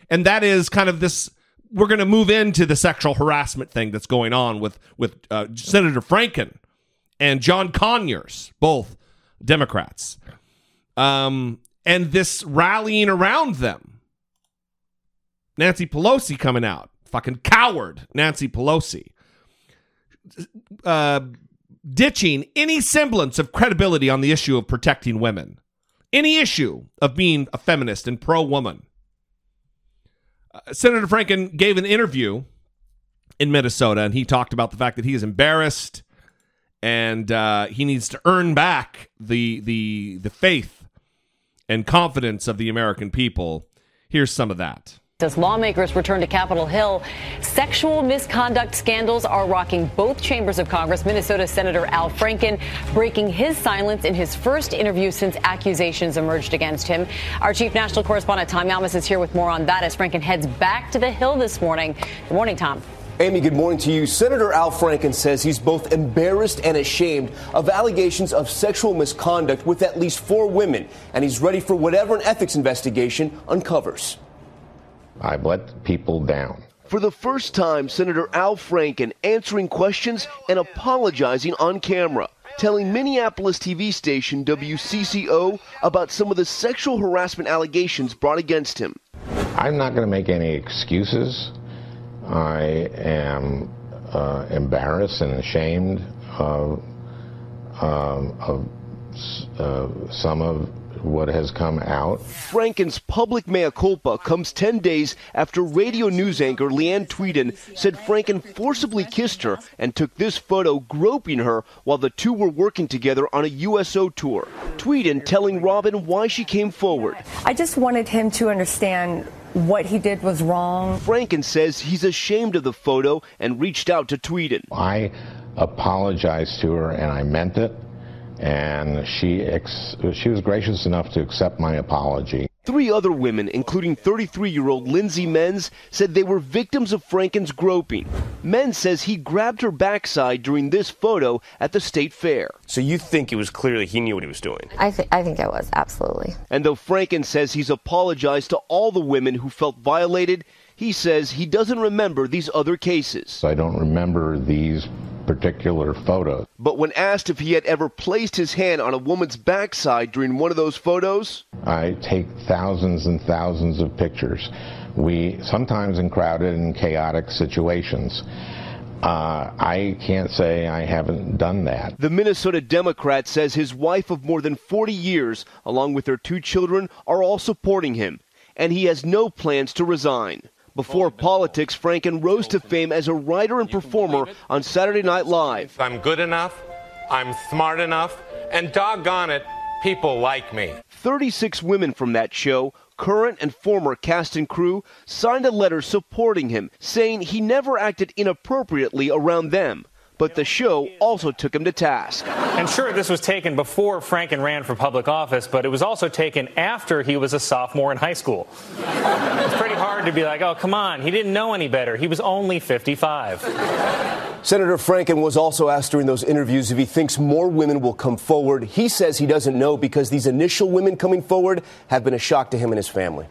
and that is kind of this. We're going to move into the sexual harassment thing that's going on with with uh, Senator Franken and John Conyers, both Democrats, um, and this rallying around them. Nancy Pelosi coming out, fucking coward, Nancy Pelosi, uh, ditching any semblance of credibility on the issue of protecting women. any issue of being a feminist and pro woman. Uh, Senator Franken gave an interview in Minnesota, and he talked about the fact that he is embarrassed and uh, he needs to earn back the the the faith and confidence of the American people. Here's some of that. As lawmakers return to Capitol Hill, sexual misconduct scandals are rocking both chambers of Congress. Minnesota Senator Al Franken breaking his silence in his first interview since accusations emerged against him. Our chief national correspondent Tom Llamas is here with more on that as Franken heads back to the Hill this morning. Good morning, Tom. Amy, good morning to you. Senator Al Franken says he's both embarrassed and ashamed of allegations of sexual misconduct with at least four women, and he's ready for whatever an ethics investigation uncovers. I've let people down. For the first time, Senator Al Franken answering questions and apologizing on camera, telling Minneapolis TV station WCCO about some of the sexual harassment allegations brought against him. I'm not going to make any excuses. I am uh, embarrassed and ashamed of, um, of uh, some of what has come out. Franken's public mea culpa comes 10 days after radio news anchor Leeann Tweeden said Franken forcibly kissed her and took this photo groping her while the two were working together on a USO tour. Tweeden telling Robin why she came forward. I just wanted him to understand what he did was wrong. Franken says he's ashamed of the photo and reached out to Tweeden. I apologized to her and I meant it and she ex- she was gracious enough to accept my apology. Three other women, including 33-year-old Lindsay Menz, said they were victims of Franken's groping. Menz says he grabbed her backside during this photo at the state fair. So you think it was clearly he knew what he was doing? I, th- I think it was, absolutely. And though Franken says he's apologized to all the women who felt violated, he says he doesn't remember these other cases. I don't remember these particular photos. But when asked if he had ever placed his hand on a woman's backside during one of those photos, I take thousands and thousands of pictures. We sometimes in crowded and chaotic situations. Uh, I can't say I haven't done that. The Minnesota Democrat says his wife of more than 40 years, along with their two children, are all supporting him, and he has no plans to resign. Before politics, Franken rose to fame as a writer and performer on Saturday Night Live. I'm good enough, I'm smart enough, and doggone it, people like me. 36 women from that show, current and former cast and crew, signed a letter supporting him, saying he never acted inappropriately around them but the show also took him to task. And sure, this was taken before Franken ran for public office, but it was also taken after he was a sophomore in high school. it's pretty hard to be like, oh, come on, he didn't know any better. He was only 55. Senator Franken was also asked during those interviews if he thinks more women will come forward. He says he doesn't know because these initial women coming forward have been a shock to him and his family.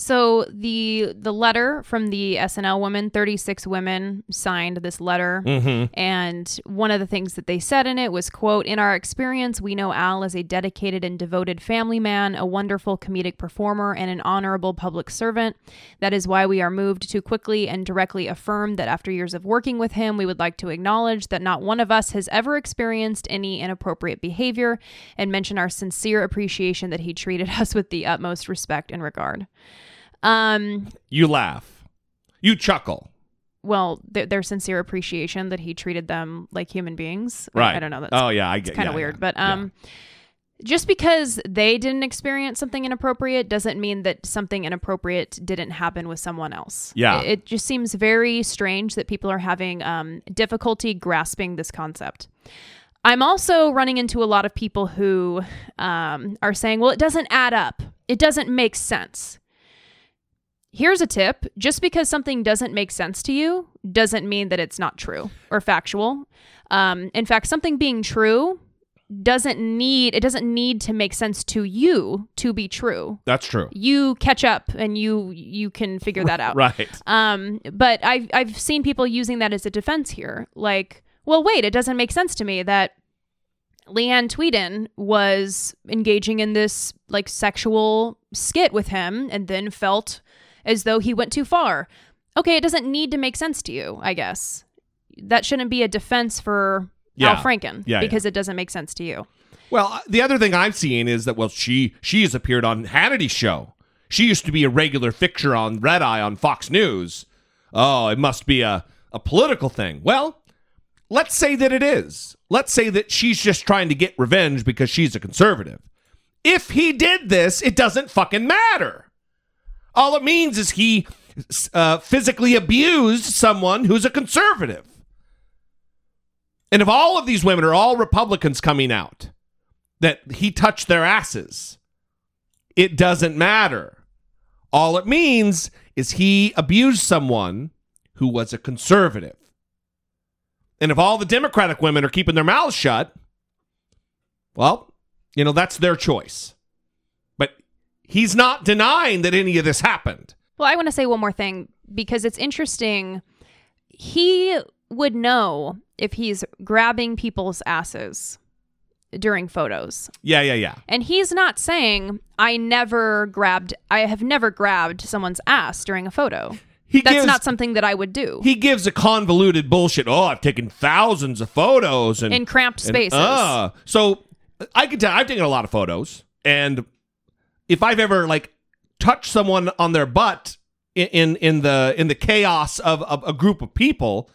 So the the letter from the SNL women, 36 women signed this letter. Mhm. And one of the things that they said in it was quote, "In our experience, we know Al as a dedicated and devoted family man, a wonderful comedic performer, and an honorable public servant. That is why we are moved to quickly and directly affirm that after years of working with him, we would like to acknowledge that not one of us has ever experienced any inappropriate behavior and mention our sincere appreciation that he treated us with the utmost respect and regard." Um, You laugh. You chuckle. well, their, their sincere appreciation that he treated them like human beings. Right. I don't know. That's, Oh, yeah, I get- kind of yeah, weird, yeah, but um, just because they didn't experience something inappropriate doesn't mean that something inappropriate didn't happen with someone else. Yeah. it, it just seems very strange that people are having um, difficulty grasping this concept. I'm also running into a lot of people who um, are saying, well, it doesn't add up. It doesn't make sense. Here's a tip just because something doesn't make sense to you doesn't mean that it's not true or factual. Um, in fact, something being true doesn't need it doesn't need to make sense to you to be true That's true. you catch up and you you can figure that out Right. um but i've i've seen people using that as a defense here like well wait it doesn't make sense to me that leeann tweeden was engaging in this like sexual skit with him and then felt as though he went too far okay it doesn't need to make sense to you i guess that shouldn't be a defense for Yeah. al franken Yeah, because it doesn't make sense to you Well, uh, the other thing I'm seeing is that well, she she has appeared on Hannity's show. She used to be a regular fixture on Red Eye on Fox News. Oh, it must be a a political thing. Well, let's say that it is. Let's say that she's just trying to get revenge because she's a conservative. If he did this, it doesn't fucking matter. All it means is he uh, physically abused someone who's a conservative. And if all of these women are all Republicans coming out that he touched their asses, it doesn't matter. All it means is he abused someone who was a conservative. And if all the Democratic women are keeping their mouths shut, well, you know, that's their choice. He's not denying that any of this happened. Well, I want to say one more thing because it's interesting. He would know if he's grabbing people's asses during photos. Yeah, yeah, yeah. And he's not saying I never grabbed I have never grabbed someone's ass during a photo. He That's gives- not something that I would do. He gives a convoluted bullshit. Oh, I've taken thousands of photos and In cramped and, spaces. uh, so I can tell I've taken a lot of photos, and if I've ever like touched someone on their butt in in, in the in the chaos of, of a group of people,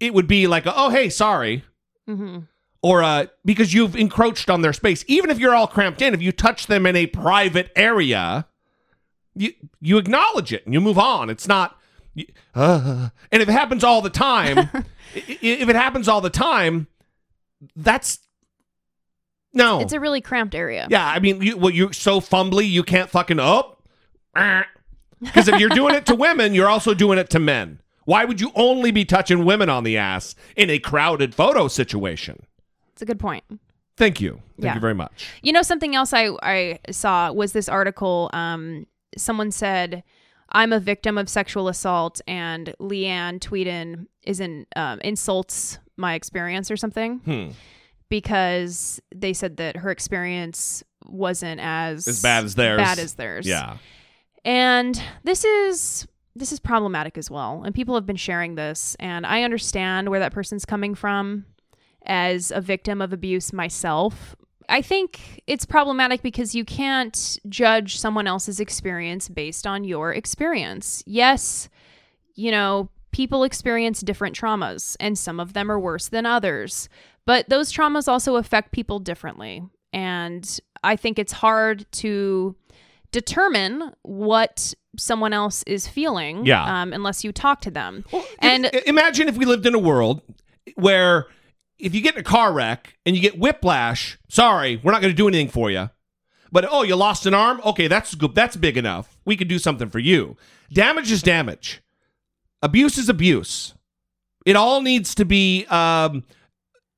it would be like, oh hey, sorry, hmm or uh, because you've encroached on their space. Even if you're all cramped in, if you touch them in a private area, you you acknowledge it and you move on. It's not. Uh, and if it happens all the time, if it happens all the time, that's no. It's a really cramped area. yeah, I mean, you, well, you're so fumbly, you can't fucking up. Because if you're doing it to women, you're also doing it to men. Why would you only be touching women on the ass in a crowded photo situation? It's a good point. Thank you. Thank Yeah. you very much. You know, something else I, I saw was this article. Um, someone said, I'm a victim of sexual assault, and Leeann Tweeden is in, um, insults my experience or something Hmm. Because they said that her experience wasn't as As bad as theirs. Bad as theirs. Yeah. And this is this is problematic as well. And people have been sharing this and I understand where that person's coming from as a victim of abuse myself. I think it's problematic because you can't judge someone else's experience based on your experience. Yes, you know, people experience different traumas and some of them are worse than others. But those traumas also affect people differently. And I think it's hard to determine what someone else is feeling Yeah. um, unless you talk to them. and I- imagine if we lived in a world where if you get in a car wreck and you get whiplash, sorry, we're not going to do anything for you. But oh, you lost an arm? Okay, that's good. That's big enough. We could do something for you. Damage is damage. Abuse is abuse. It all needs to be um,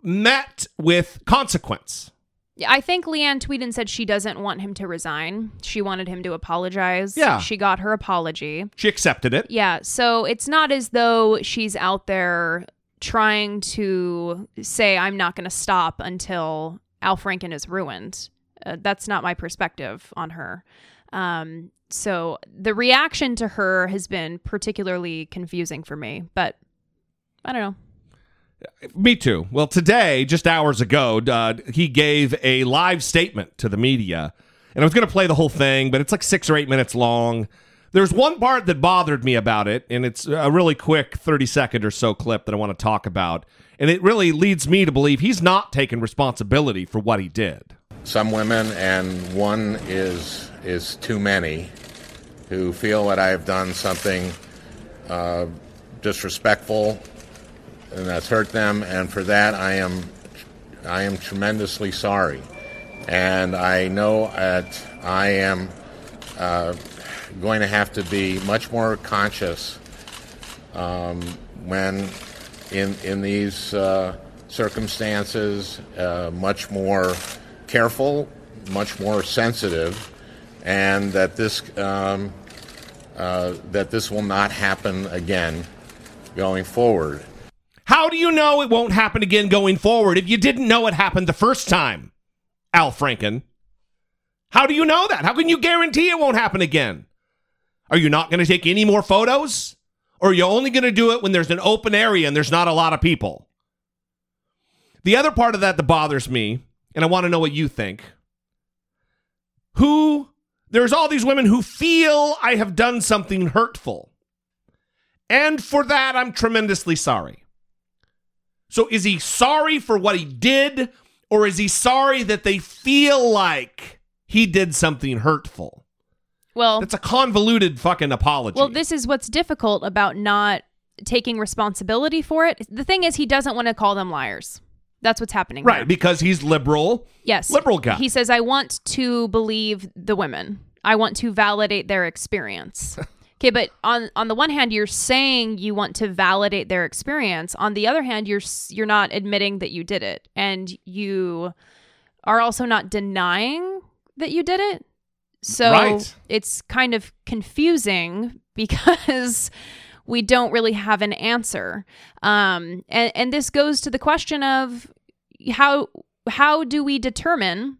met with consequence. Yeah, I think Leeann Tweeden said she doesn't want him to resign. She wanted him to apologize. Yeah. She got her apology. She accepted it. Yeah, so it's not as though she's out there trying to say, I'm not going to stop until Al Franken is ruined. Uh, that's not my perspective on her. Um, so the reaction to her has been particularly confusing for me, but I don't know. Me too. Well, today, just hours ago, uh, he gave a live statement to the media. And I was going to play the whole thing, but it's like six or eight minutes long. There's one part that bothered me about it, and it's a really quick 30 second or so clip that I want to talk about. And it really leads me to believe he's not taking responsibility for what he did. some women, and one is is too many, who feel that I have done something uh, disrespectful and that's hurt them, and for that I am I am tremendously sorry, and I know that I am uh, going to have to be much more conscious um, when in in these uh, circumstances, uh, much more careful, much more sensitive, and that this um, uh, that this will not happen again going forward. How do you know it won't happen again going forward if you didn't know it happened the first time, Al Franken? How do you know that? How can you guarantee it won't happen again? Are you not going to take any more photos? Or are you only going to do it when there's an open area and there's not a lot of people? The other part of that that bothers me, and I want to know what you think. Who there's all these women who feel I have done something hurtful. And for that, I'm tremendously sorry. So is he sorry for what he did, or is he sorry that they feel like he did something hurtful? Well, it's a convoluted fucking apology. Well, this is what's difficult about not taking responsibility for it. The thing is, he doesn't want to call them liars. That's what's happening. right, here. because he's liberal. Yes. Liberal guy. He says, I want to believe the women. I want to validate their experience. okay, but on on the one hand, you're saying you want to validate their experience. On the other hand, you're you're not admitting that you did it, and you are also not denying that you did it. So Right. it's kind of confusing because we don't really have an answer. Um, and, and this goes to the question of how how do we determine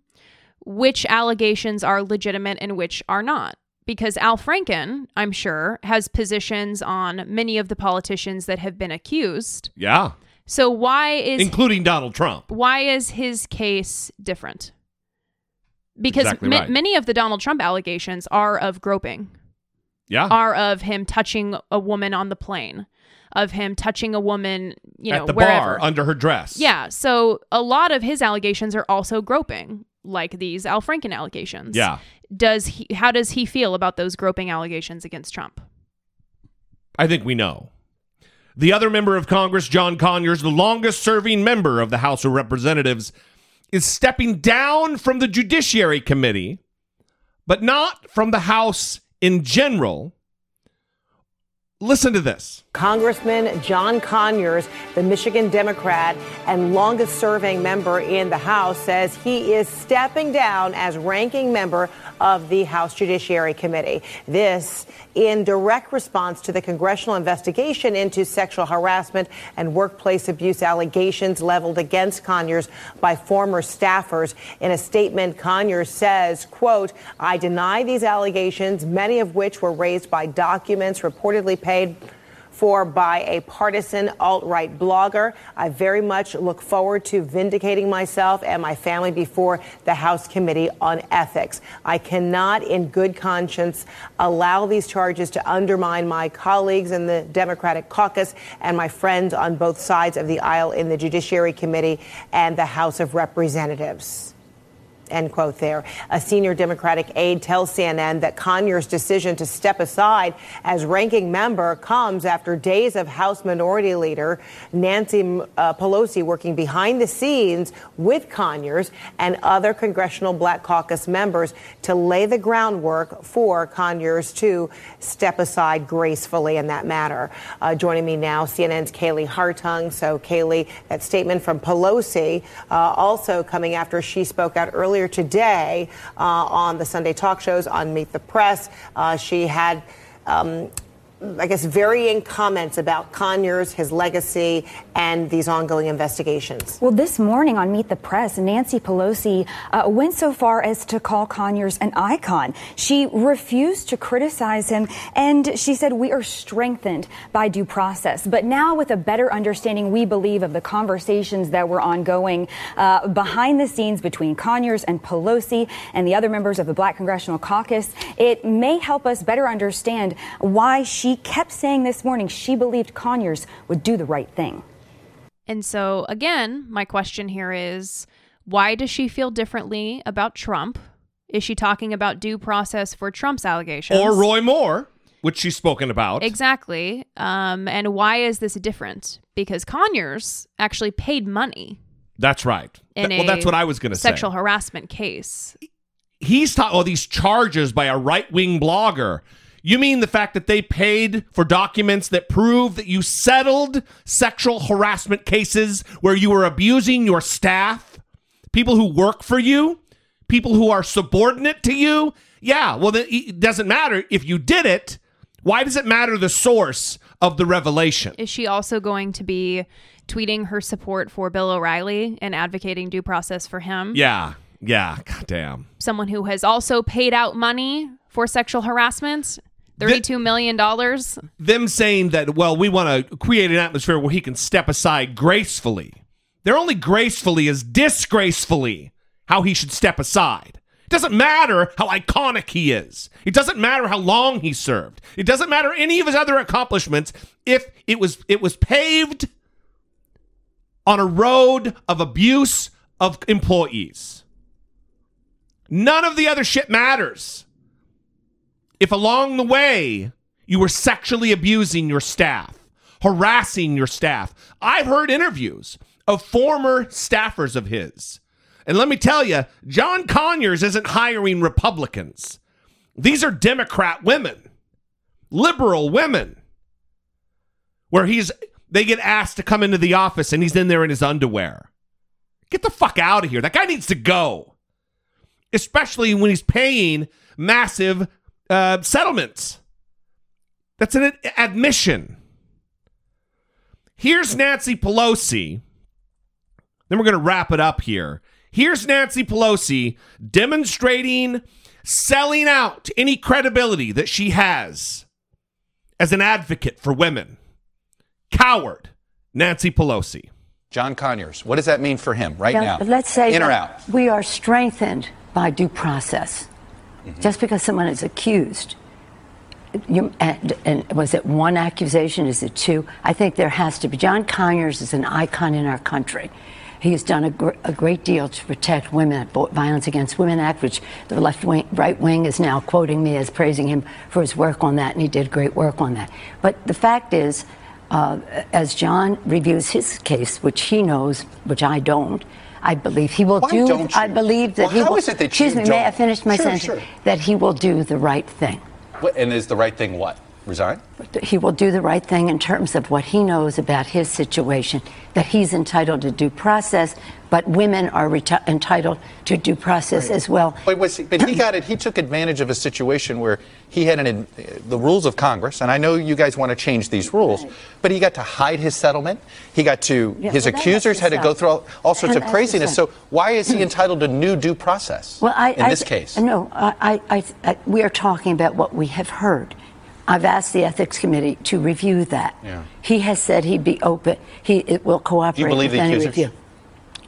which allegations are legitimate and which are not? Because Al Franken, I'm sure, has positions on many of the politicians that have been accused. yeah. So why is Including Donald Trump. why is his case different? Because Exactly ma- right. many of the Donald Trump allegations are of groping, Yeah. are of him touching a woman on the plane, of him touching a woman, you know, At the wherever. bar under her dress. Yeah, so a lot of his allegations are also groping, like these Al Franken allegations. Yeah. Does he? How does he feel about those groping allegations against Trump? I think we know. The other member of Congress, John Conyers, the longest serving member of the House of Representatives, is stepping down from the Judiciary Committee, but not from the House in general. Listen to this. Congressman John Conyers, the Michigan Democrat and longest serving member in the House, says he is stepping down as ranking member of the House Judiciary Committee. This in direct response to the congressional investigation into sexual harassment and workplace abuse allegations leveled against Conyers by former staffers. In a statement, Conyers says, quote, I deny these allegations, many of which were raised by documents reportedly paid for by a partisan alt right blogger. I very much look forward to vindicating myself and my family before the House Committee on Ethics. I cannot, in good conscience, allow these charges to undermine my colleagues in the Democratic caucus and my friends on both sides of the aisle in the Judiciary Committee and the House of Representatives. End quote there. A senior Democratic aide tells CNN that Conyers' decision to step aside as ranking member comes after days of House Minority Leader Nancy uh, Pelosi working behind the scenes with Conyers and other Congressional Black Caucus members to lay the groundwork for Conyers to step aside gracefully in that matter. Uh, joining me now, CNN's Kaylee Hartung. So, Kaylee, that statement from Pelosi uh, also coming after she spoke out earlier today uh, on the Sunday talk shows on Meet the Press. Uh, she had. Um, I guess varying comments about Conyers, his legacy, and these ongoing investigations. Well, this morning on Meet the Press, Nancy Pelosi uh, went so far as to call Conyers an icon. She refused to criticize him, and she said, We are strengthened by due process. But now, with a better understanding, we believe, of the conversations that were ongoing uh, behind the scenes between Conyers and Pelosi and the other members of the Black Congressional Caucus, it may help us better understand why she kept saying this morning she believed Conyers would do the right thing. And so, again, my question here is why does she feel differently about Trump? Is she talking about due process for Trump's allegations? Or Roy Moore, which she's spoken about. Exactly. Um, and why is this different? Because Conyers actually paid money That's right. in Th- well, a that's what I was going to say. sexual harassment case. He's talking all these charges by a right wing blogger. You mean the fact that they paid for documents that prove that you settled sexual harassment cases where you were abusing your staff, people who work for you, people who are subordinate to you? Yeah, well, it doesn't matter if you did it. Why does it matter the source of the revelation? Is she also going to be tweeting her support for Bill O'Reilly and advocating due process for him? Yeah, yeah, goddamn. Someone who has also paid out money for sexual harassment, thirty-two million dollars. them saying that, well, we want to create an atmosphere where he can step aside gracefully. They're only gracefully as disgracefully how he should step aside. It doesn't matter how iconic he is. It doesn't matter how long he served. It doesn't matter any of his other accomplishments if it was it was paved on a road of abuse of employees. None of the other shit matters. If along the way you were sexually abusing your staff, harassing your staff. I've heard interviews of former staffers of his. And let me tell you, John Conyers isn't hiring Republicans. These are Democrat women, liberal women, where he's they get asked to come into the office and he's in there in his underwear. Get the fuck out of here. That guy needs to go. Especially when he's paying massive uh, settlements. That's an admission. Here's Nancy Pelosi. Then we're going to wrap it up here. Here's Nancy Pelosi demonstrating, selling out any credibility that she has as an advocate for women. Coward, Nancy Pelosi. John Conyers, what does that mean for him right now? now? Let's say in or out. We are strengthened by due process. Mm-hmm. Just because someone is accused, you, and, and, was it one accusation? Is it two? I think there has to be. John Conyers is an icon in our country. He has done a, gr- a great deal to protect women, Violence Against Women Act, which the left wing, right wing is now quoting me as praising him for his work on that, and he did great work on that. But the fact is, uh, as John reviews his case, which he knows, which I don't, I believe he will Why do. Don't you? I believe that well, he how will. is it that excuse you me, don't? may I finish my sure, sentence? Sure. That he will do the right thing. What, and is the right thing what? Resign? He will do the right thing in terms of what he knows about his situation, that he's entitled to due process, but women are reti- entitled to due process right. as well. But, was, but he got it. He took advantage of a situation where he had an, the rules of Congress, and I know you guys want to change these rules, right. but he got to hide his settlement. He got to yeah, his well, accusers had to go through all, all sorts and of craziness. So why is he entitled to new due process? Well, I, in I, this case, no. I, I, I, we are talking about what we have heard. I've asked the ethics committee to review that. Yeah. He has said he'd be open. He it will cooperate Do you believe with the any accusers? review.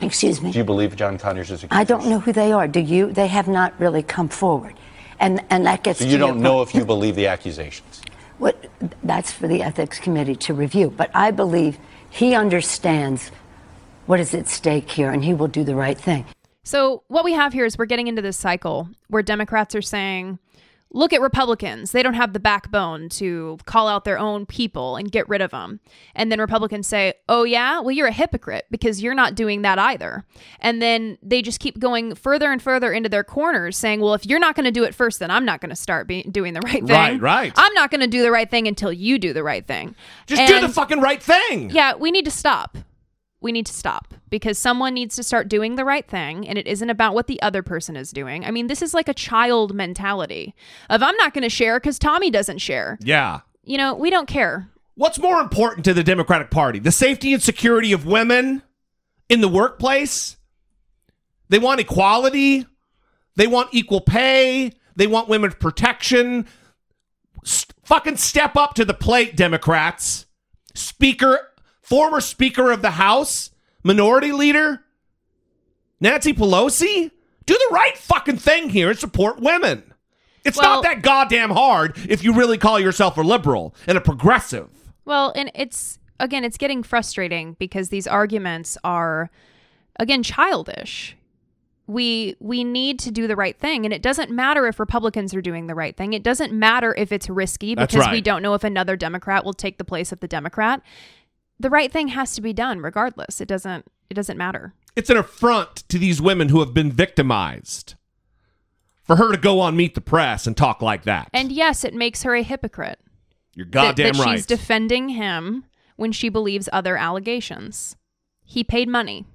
Excuse me. Do you believe John Conyers is accusers? I don't know who they are. Do you? They have not really come forward, and and that gets. So you your don't know point. if you believe the accusations. What, that's for the ethics committee to review. But I believe he understands what is at stake here, and he will do the right thing. So, what we have here is we're getting into this cycle where Democrats are saying, look at Republicans. They don't have the backbone to call out their own people and get rid of them. And then Republicans say, oh, yeah, well, you're a hypocrite because you're not doing that either. And then they just keep going further and further into their corners saying, well, if you're not going to do it first, then I'm not going to start be- doing the right thing. Right, right. I'm not going to do the right thing until you do the right thing. Just do the fucking right thing. Yeah, we need to stop. We need to stop because someone needs to start doing the right thing and it isn't about what the other person is doing. I mean, this is like a child mentality of I'm not going to share because Tommy doesn't share. Yeah. You know, we don't care. What's more important to the Democratic Party? The safety and security of women in the workplace? They want equality. They want equal pay. They want women's protection. S- fucking step up to the plate, Democrats. Speaker, former Speaker of the House, Minority Leader, Nancy Pelosi. Do the right fucking thing here and support women. It's Well- not that goddamn hard if you really call yourself a liberal and a progressive. Well, and it's again, it's getting frustrating because these arguments are again childish. We we need to do the right thing and it doesn't matter if Republicans are doing the right thing. It doesn't matter if it's risky because we don't know if another Democrat will take the place of the Democrat. The right thing has to be done regardless. It doesn't it doesn't matter. It's an affront to these women who have been victimized. For her to go on Meet the Press and talk like that. And yes, it makes her a hypocrite. You're that- goddamn that right. She's defending him when she believes other allegations. He paid money.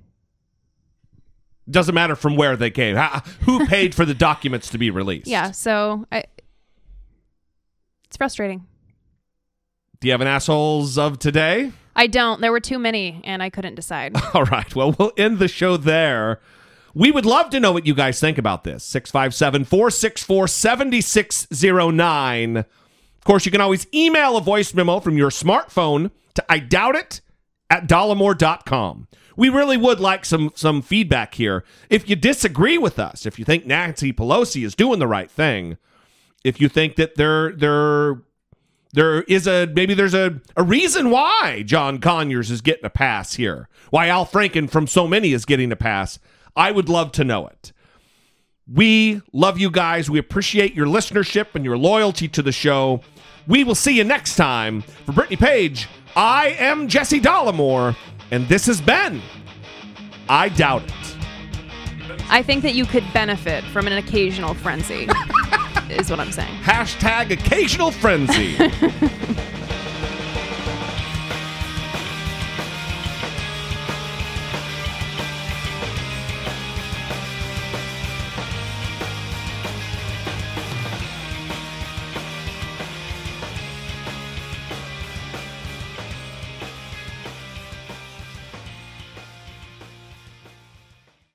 Doesn't matter from where they came. Who paid for the documents to be released? Yeah, so I, it's frustrating. Do you have an assholes of today? I don't. There were too many, and I couldn't decide. All right. Well, we'll end the show there. We would love to know what you guys think about this. 657 464 7609. Of course, you can always email a voice memo from your smartphone to I doubt it at dollamore.com. we really would like some some feedback here. If you disagree with us, if you think Nancy Pelosi is doing the right thing, if you think that there there there is a maybe there's a, a reason why John Conyers is getting a pass here, why Al Franken from so many is getting a pass, I would love to know it. We love you guys. We appreciate your listenership and your loyalty to the show. We will see you next time. For Brittany Page, I am Jesse Dollamore, and this has been I Doubt It. I think that you could benefit from an occasional frenzy, is what I'm saying. Hashtag occasional frenzy.